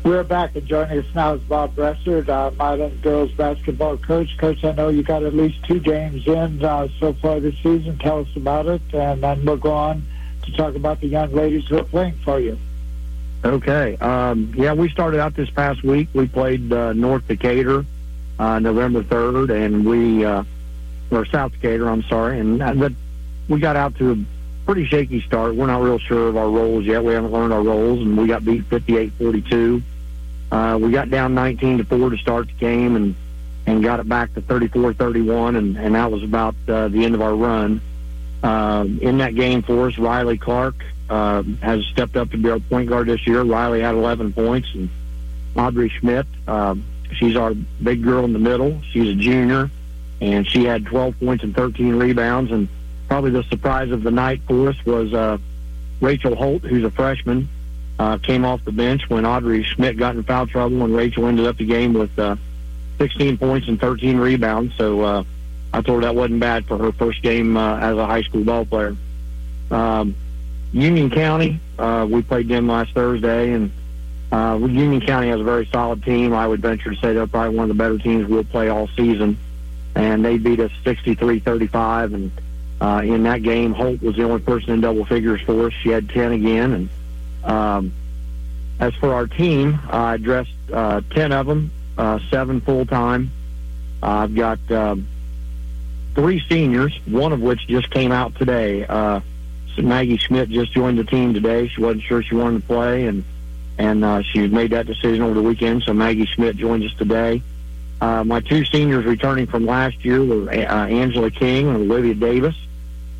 We're back, and joining us now is Bob Bressard, uh, Milan girls basketball coach. Coach, I know you got at least two games in uh, so far this season. Tell us about it, and then we'll go on to talk about the young ladies who are playing for you. Okay. Um, yeah, we started out this past week. We played uh, North Decatur uh, November 3rd, and we, uh, or South Decatur, I'm sorry, and uh, but we got out to a pretty shaky start. We're not real sure of our roles yet. We haven't learned our roles, and we got beat 58-42. Uh, we got down 19 to 4 to start the game, and and got it back to 34-31, and and that was about uh, the end of our run. Uh, in that game for us, Riley Clark uh, has stepped up to be our point guard this year. Riley had 11 points, and Audrey Schmidt, uh, she's our big girl in the middle. She's a junior, and she had 12 points and 13 rebounds. And probably the surprise of the night for us was uh, Rachel Holt, who's a freshman, uh, came off the bench when Audrey Schmidt got in foul trouble, and Rachel ended up the game with uh, 16 points and 13 rebounds. So uh, I her that wasn't bad for her first game uh, as a high school ball player. Um, Union County, uh, we played them last Thursday, and uh, Union County has a very solid team. I would venture to say they're probably one of the better teams we'll play all season. And they beat us 63-35. And uh, in that game, Holt was the only person in double figures for us. She had 10 again. And um, as for our team, I dressed uh, 10 of them, uh, seven full-time. I've got um, three seniors, one of which just came out today. Uh, Maggie Schmidt just joined the team today. She wasn't sure she wanted to play, and and uh, she made that decision over the weekend. So Maggie Schmidt joins us today. Uh, my two seniors returning from last year were uh, Angela King and Olivia Davis.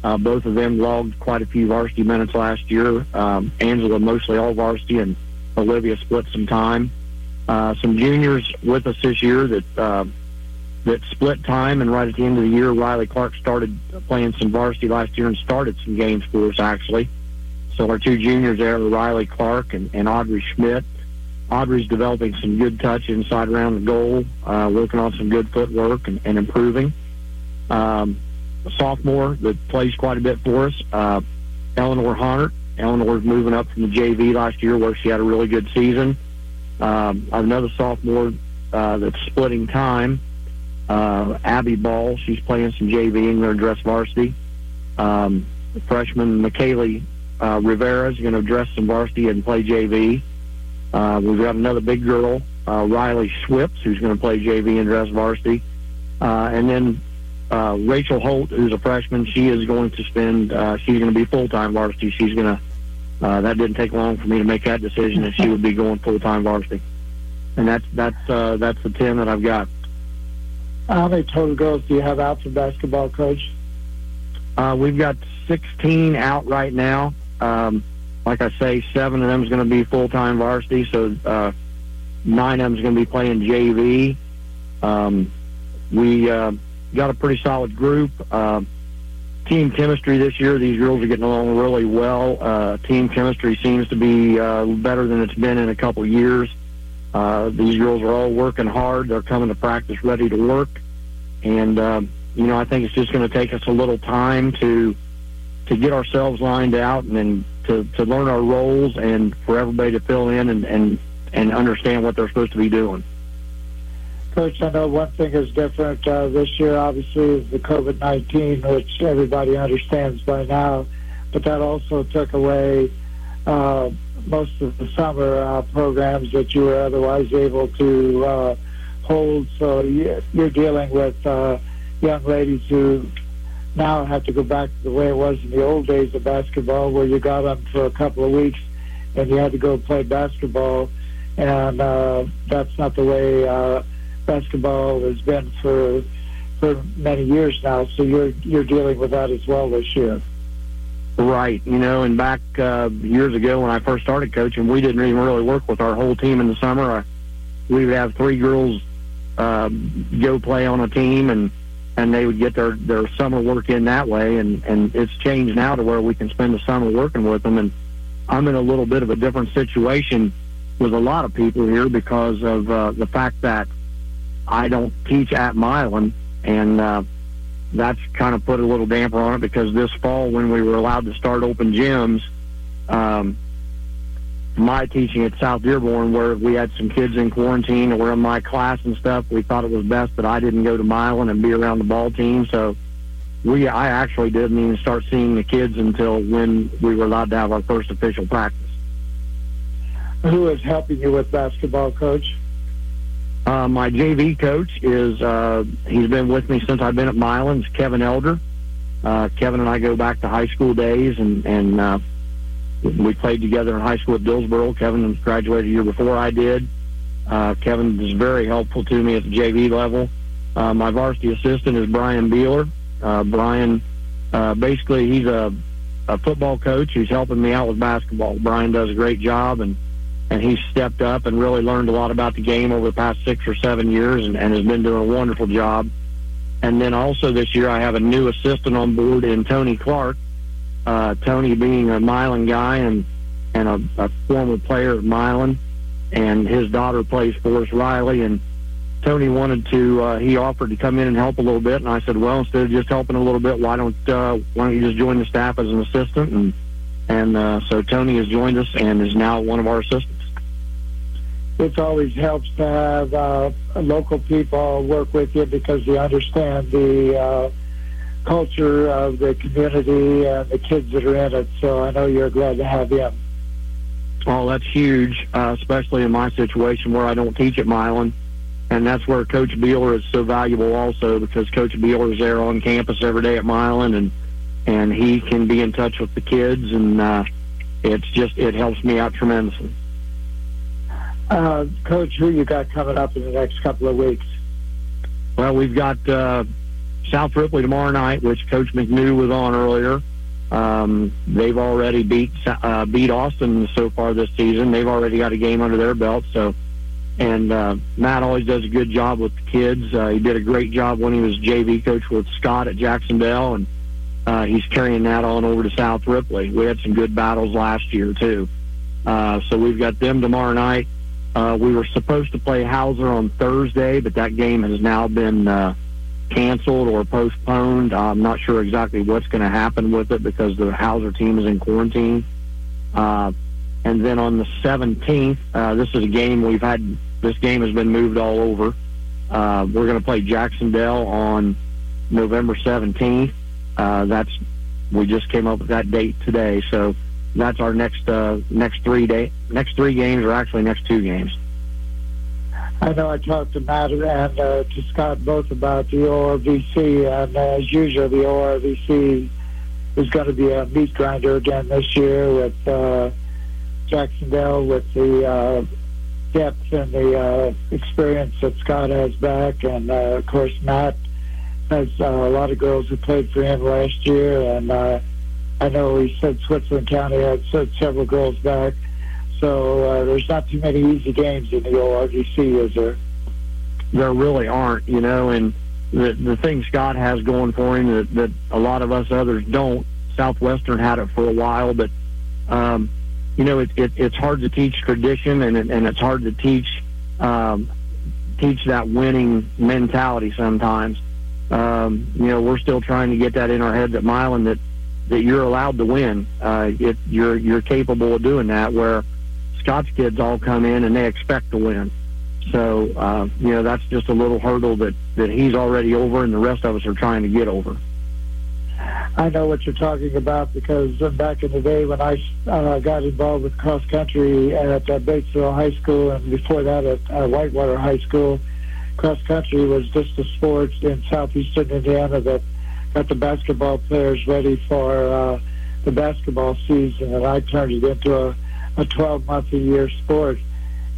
Uh, both of them logged quite a few varsity minutes last year. Um, Angela mostly all varsity, and Olivia split some time. Uh, some juniors with us this year that uh, that split time, and right at the end of the year, Riley Clark started playing some varsity last year and started some games for us actually. So our two juniors there are Riley Clark and, and Audrey Schmidt. Audrey's developing some good touch inside around the goal, uh, working on some good footwork and, and improving. Um, a sophomore that plays quite a bit for us, uh, Eleanor Hunter. Eleanor's moving up from the JV last year where she had a really good season. Um, another sophomore uh, that's splitting time, uh, Abby Ball. She's playing some JV and going to dress varsity. Um, freshman McKaylee uh, Rivera is going to dress some varsity and play JV. Uh, we've got another big girl, uh, Riley Swips, who's going to play JV and dress varsity. Uh, and then uh, Rachel Holt, who's a freshman, she is going to spend, uh, she's going to be full-time varsity. She's going to, uh, that didn't take long for me to make that decision that she would be going full-time varsity. And that's, that's, uh, that's the 10 that I've got. How many total girls do you have out for basketball, coach? Uh, we've got 16 out right now. Um, like I say, seven of them is going to be full time varsity, so uh, nine of them is going to be playing JV. Um, we uh, got a pretty solid group. Uh, team chemistry this year, these girls are getting along really well. Uh, team chemistry seems to be uh, better than it's been in a couple years. Uh, these girls are all working hard. They're coming to practice ready to work. And, uh, you know, I think it's just going to take us a little time to to get ourselves lined out and then to, to learn our roles and for everybody to fill in and, and, and understand what they're supposed to be doing. Coach, I know one thing is different uh, this year, obviously, is the COVID 19, which everybody understands by now, but that also took away uh, most of the summer uh, programs that you were otherwise able to uh, hold. So you're dealing with uh, young ladies who now have to go back to the way it was in the old days of basketball, where you got them for a couple of weeks and you had to go play basketball. And uh, that's not the way uh, basketball has been for for many years now. So you're you're dealing with that as well this year. Right. You know, and back uh, years ago when I first started coaching, we didn't even really work with our whole team in the summer. Uh, we would have three girls uh, go play on a team, and and they would get their their summer work in that way. And and it's changed now to where we can spend the summer working with them. And I'm in a little bit of a different situation with a lot of people here because of uh, the fact that I don't teach at Milan, and uh, that's kind of put a little damper on it because this fall, when we were allowed to start open gyms, um, my teaching at South Dearborn, where we had some kids in quarantine and were in my class and stuff, we thought it was best that I didn't go to Milan and be around the ball team. So we, I actually didn't even start seeing the kids until when we were allowed to have our first official practice. Who is helping you with basketball, coach? Uh, my JV coach is, uh, he's been with me since I've been at Milan's, Kevin Elder. Uh, Kevin and I go back to high school days, and, and uh, we played together in high school at Dillsboro. Kevin graduated a year before I did. Uh, Kevin is very helpful to me at the JV level. Uh, my varsity assistant is Brian Beeler. Uh, Brian, uh, basically, he's a, a football coach who's helping me out with basketball. Brian does a great job, and and he's stepped up and really learned a lot about the game over the past six or seven years and, and has been doing a wonderful job. And then also this year, I have a new assistant on board in Tony Clark. Tony being a Milan guy and and a, a former player at Milan, and his daughter plays for us, Riley. And Tony wanted to, uh, he offered to come in and help a little bit, and I said, well, instead of just helping a little bit, why don't uh, why don't you just join the staff as an assistant? And and uh, so Tony has joined us and is now one of our assistants it always helps to have uh, local people work with you because they understand the uh, culture of the community and the kids that are in it. So I know you're glad to have him. Oh, that's huge, uh, especially in my situation where I don't teach at Milan. And that's where Coach Beeler is so valuable also because Coach Beeler is there on campus every day at Milan and and he can be in touch with the kids and uh, it's just it helps me out tremendously. Uh, Coach, who you got coming up in the next couple of weeks? Well, we've got uh, South Ripley tomorrow night, which Coach McNew was on earlier. Um, they've already beat uh, beat Austin so far this season. They've already got a game under their belt. So, and uh, Matt always does a good job with the kids. Uh, he did a great job when he was JV coach with Scott at Jacksonville, and uh, he's carrying that on over to South Ripley. We had some good battles last year too. Uh, so we've got them tomorrow night. Uh, we were supposed to play Hauser on Thursday, but that game has now been uh, canceled or postponed. I'm not sure exactly what's going to happen with it because the Hauser team is in quarantine. Uh, and then on the 17th, uh, this is a game we've had. This game has been moved all over. Uh, we're going to play Jacksonville on November 17th. Uh, that's we just came up with that date today. So that's our next uh, next three day next three games, or actually next two games. I know I talked to Matt and uh, to Scott both about the ORVC, and uh, as usual, the ORVC is going to be a meat grinder again this year with uh, Jacksonville, with the uh, depth and the uh, experience that Scott has back, and uh, of course Matt has uh, a lot of girls who played for him last year, and uh, I know he said Switzerland County had several girls back. So uh, there's not too many easy games in the ORVC, is there? There really aren't, you know, and the the thing Scott has going for him that, that a lot of us others don't. Southwestern had it for a while, but um, you know, it, it, it's hard to teach tradition, and it, and it's hard to teach um, teach that winning mentality sometimes. Um, you know, we're still trying to get that in our heads at Milan that that you're allowed to win. Uh, it, you're you're capable of doing that. Where Scott's kids all come in and they expect to win. So uh, you know that's just a little hurdle that that he's already over, and the rest of us are trying to get over. I know what you're talking about because back in the day when I uh, got involved with cross country at uh, Batesville High School and before that at uh, Whitewater High School, cross country was just a sport in southeastern Indiana that got the basketball players ready for uh, the basketball season, and I turned it into a, a 12 month a year sport.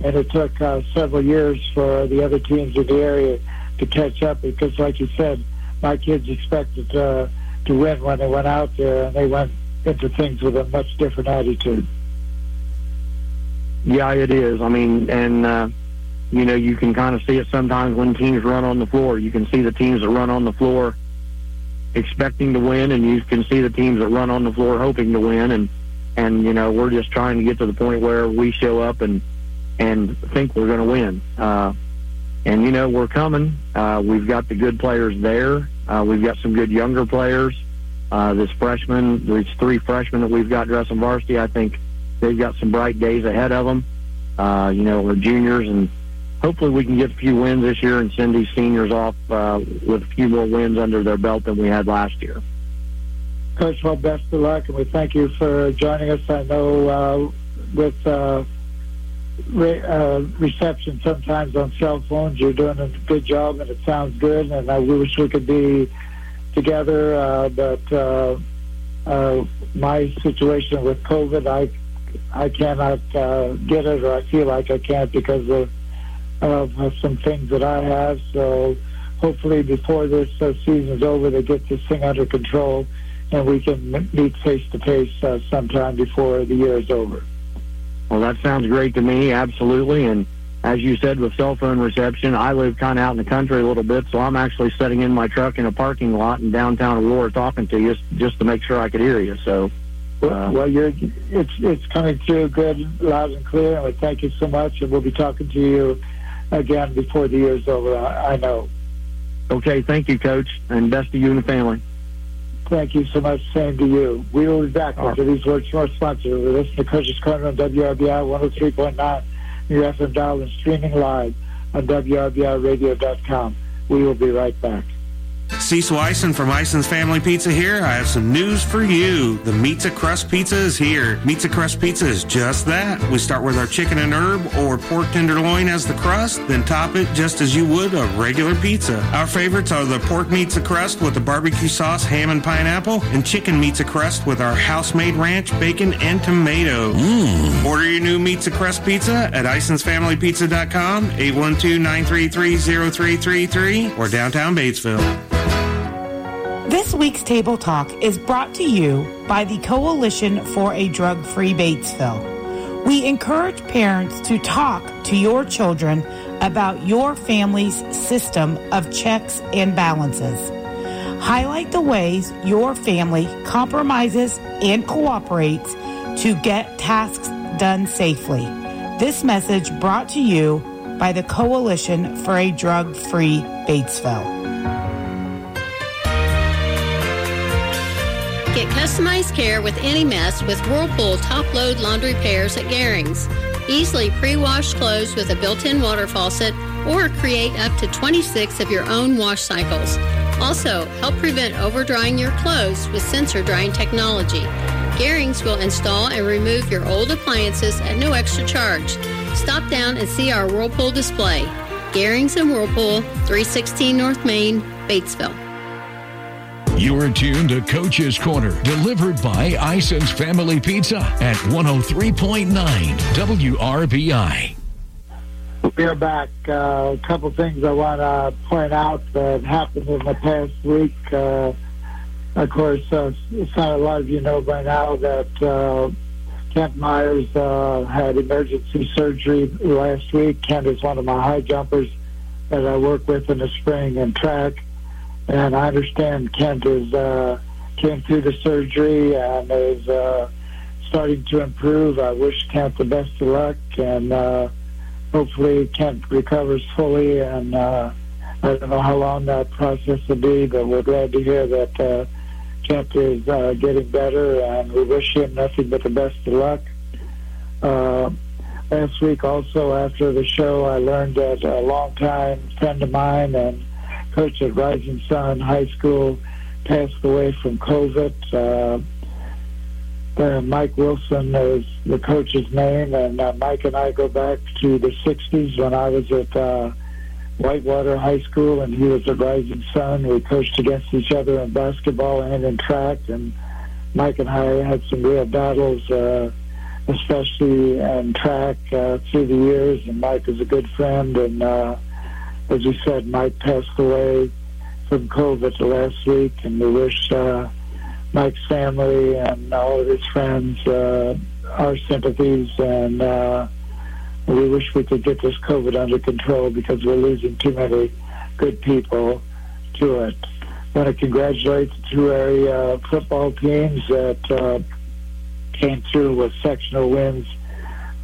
And it took uh, several years for the other teams in the area to catch up because, like you said, my kids expected uh, to win when they went out there, and they went into things with a much different attitude. Yeah, it is. I mean, and uh, you know, you can kind of see it sometimes when teams run on the floor. You can see the teams that run on the floor expecting to win, and you can see the teams that run on the floor hoping to win. And and you know, we're just trying to get to the point where we show up and and think we're going to win. Uh, and you know, we're coming. Uh, we've got the good players there. Uh, we've got some good younger players. Uh, this freshman, these three freshmen that we've got dressing varsity, I think they've got some bright days ahead of them. Uh, you know, we're juniors, and hopefully we can get a few wins this year and send these seniors off uh, with a few more wins under their belt than we had last year. Coach, well, best of luck, and we thank you for joining us. I know uh, with uh, re- uh, reception sometimes on cell phones. You're doing a good job, and it sounds good. And I wish we could be together, uh, but uh, uh, my situation with COVID, I I cannot uh, get it, or I feel like I can't because of of some things that I have. So hopefully, before this uh, season's over, they get this thing under control, and we can meet face to face sometime before the year is over. Well, that sounds great to me, absolutely. And as you said, with cell phone reception, I live kind of out in the country a little bit, so I'm actually sitting in my truck in a parking lot in downtown Aurora talking to you just to make sure I could hear you. So, uh, well, you're it's it's coming through good, loud and clear, and we thank you so much. And we'll be talking to you again before the year's over. I, I know. Okay, thank you, Coach, and best to you and the family. Thank you so much. Same to you. We will be back after these words from our sponsor. We listen to Coach's Corner on WRBI 103.9, your FM dial, and streaming live on WRBIRadio.com. We will be right back. Cecil Ison from Ison's Family Pizza here. I have some news for you. The Pizza Crust Pizza is here. Pizza Crust Pizza is just that. We start with our chicken and herb or pork tenderloin as the crust, then top it just as you would a regular pizza. Our favorites are the pork meats crust with the barbecue sauce, ham and pineapple, and chicken meats crust with our house-made ranch, bacon, and tomato. Mm. Order your new Pizza Crust Pizza at IsonsFamilyPizza.com, 812-933-0333, or downtown Batesville. This week's Table Talk is brought to you by the Coalition for a Drug Free Batesville. We encourage parents to talk to your children about your family's system of checks and balances. Highlight the ways your family compromises and cooperates to get tasks done safely. This message brought to you by the Coalition for a Drug Free Batesville. Get customized care with any mess with Whirlpool top load laundry pairs at Garings. Easily pre-wash clothes with a built-in water faucet or create up to 26 of your own wash cycles. Also, help prevent over-drying your clothes with sensor drying technology. Garings will install and remove your old appliances at no extra charge. Stop down and see our Whirlpool display. Garings and Whirlpool, 316 North Main, Batesville. You are tuned to Coach's Corner, delivered by Ison's Family Pizza at 103.9 WRBI. We are back. Uh, a couple things I want to point out that happened in the past week. Uh, of course, uh, a lot of you know by now that uh, Kent Myers uh, had emergency surgery last week. Kent is one of my high jumpers that I work with in the spring and track, and I understand Kent is uh, came through the surgery and is uh, starting to improve. I wish Kent the best of luck and. Uh, hopefully Kent recovers fully, and uh, I don't know how long that process will be, but we're glad to hear that uh, Kent is uh, getting better, and we wish him nothing but the best of luck. Uh, last week, also after the show, I learned that a longtime friend of mine and coach at Rising Sun High School passed away from COVID. Uh, uh, Mike Wilson is the coach's name, and uh, Mike and I go back to the 60s when I was at uh, Whitewater High School and he was at Rising Sun. We coached against each other in basketball and in track, and Mike and I had some real battles, uh, especially in track uh, through the years, and Mike is a good friend, and uh, as we said, Mike passed away from COVID last week, and we wish... Uh, Mike's family and all of his friends uh, our sympathies, and uh, we wish we could get this COVID under control because we're losing too many good people to it. I want to congratulate the two area football teams that uh, came through with sectional wins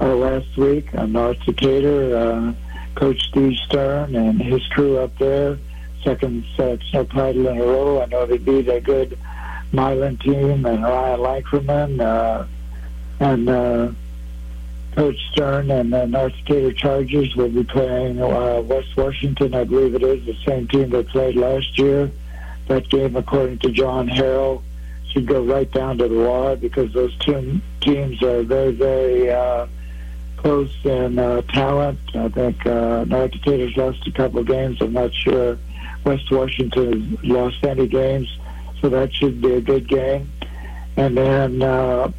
uh, last week on North Decatur. Uh, Coach Steve Stern and his crew up there, second sectional title in a row. I know they beat a good Milan team and Ryan Lankerman uh, and uh, Coach Stern and the North Decatur Chargers will be playing uh, West Washington. I believe it is the same team that played last year. That game, according to John Harrell, should go right down to the wire because those two teams are very, very uh, close in uh, talent. I think uh, North Decatur's lost a couple of games. I'm not sure West Washington has lost any games so that should be a good game. And then uh,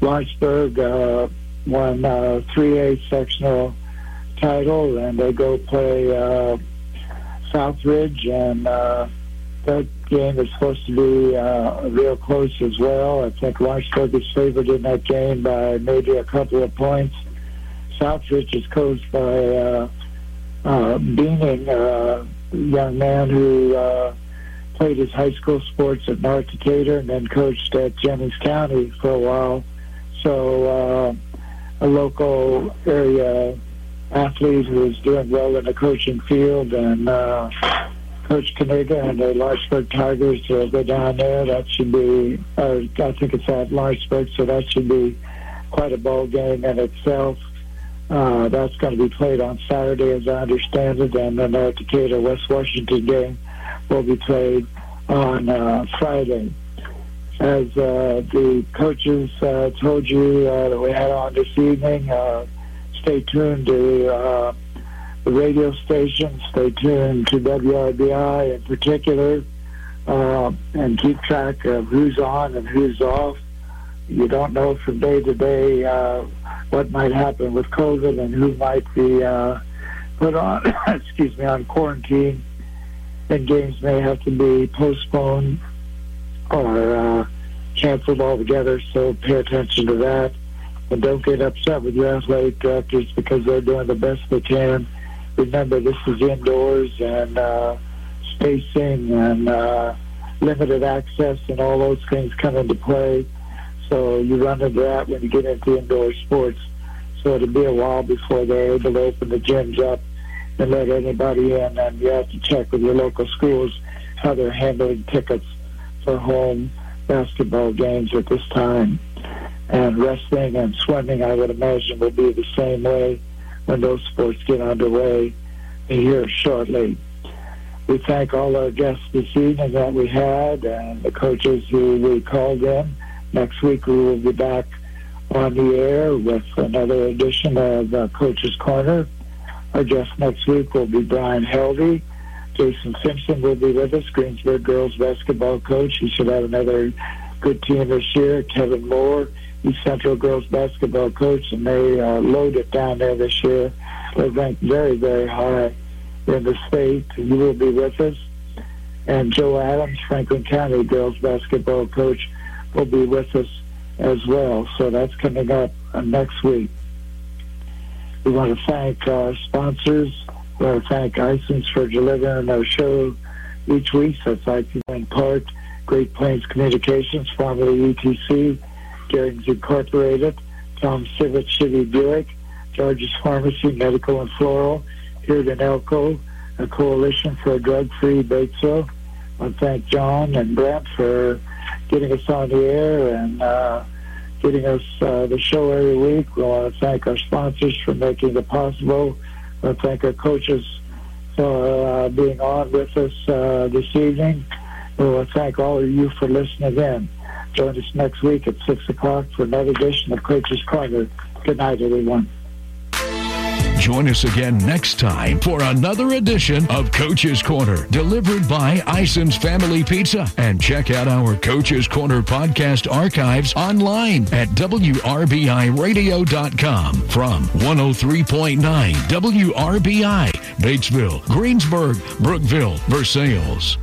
Lawrenceburg uh, won uh, 3A sectional title, and they go play uh, Southridge, and uh, that game is supposed to be uh, real close as well. I think Lawrenceburg is favored in that game by maybe a couple of points. Southridge is coached by uh, uh, Beaning, uh, a young man who uh, played his high school sports at North Decatur and then coached at Jennings County for a while. So uh, a local area athlete who is doing well in the coaching field and uh, Coach Kaniga and the Lawrenceburg Tigers will go down there. That should be, uh, I think it's at Lawrenceburg, so that should be quite a ball game in itself. Uh, that's going to be played on Saturday, as I understand it, and the North Decatur West Washington game will be played on uh, Friday. As uh, the coaches uh, told you uh, that we had on this evening, uh, stay tuned to uh, the radio station, stay tuned to WRBI in particular, uh, and keep track of who's on and who's off. You don't know from day to day uh, what might happen with COVID and who might be uh, put on, excuse me, on quarantine then games may have to be postponed or uh, canceled altogether. So pay attention to that. And don't get upset with your athletic directors because they're doing the best they can. Remember, this is indoors and uh, spacing and uh, limited access and all those things come into play. So you run into that when you get into indoor sports. So it'll be a while before they're able to open the gyms up and let anybody in. And you have to check with your local schools how they're handling tickets for home basketball games at this time. And wrestling and swimming, I would imagine, will be the same way when those sports get underway here shortly. We thank all our guests this evening that we had and the coaches who we called in. Next week we will be back on the air with another edition of uh, Coach's Corner. Our guest next week will be Brian Helvey. Jason Simpson will be with us, Greensburg girls basketball coach. He should have another good team this year. Kevin Moore, East Central girls basketball coach, and they uh, load it down there this year. They're ranked very, very high in the state. You will be with us. And Joe Adams, Franklin County girls basketball coach, will be with us as well. So that's coming up uh, next week. We want to thank our sponsors. We want to thank Isons for delivering our show each week. That's IC in part, Great Plains Communications, formerly ETC, Garings Incorporated, Tom Sibbett Chevy Buick, George's Pharmacy, Medical and Floral, here in Elko, a coalition for a drug-free Batesville. I want to thank John and Brent for getting us on the air and uh, getting us uh, the show every week. We want to thank our sponsors for making it possible. We want to thank our coaches for uh, being on with us uh, this evening. We want to thank all of you for listening in. Join us next week at 6 o'clock for another edition of Coach's Corner. Good night, everyone. Join us again next time for another edition of Coach's Corner, delivered by Ison's Family Pizza. And check out our Coach's Corner podcast archives online at WRBIRadio.com from 103.9 WRBI, Batesville, Greensburg, Brookville, Versailles.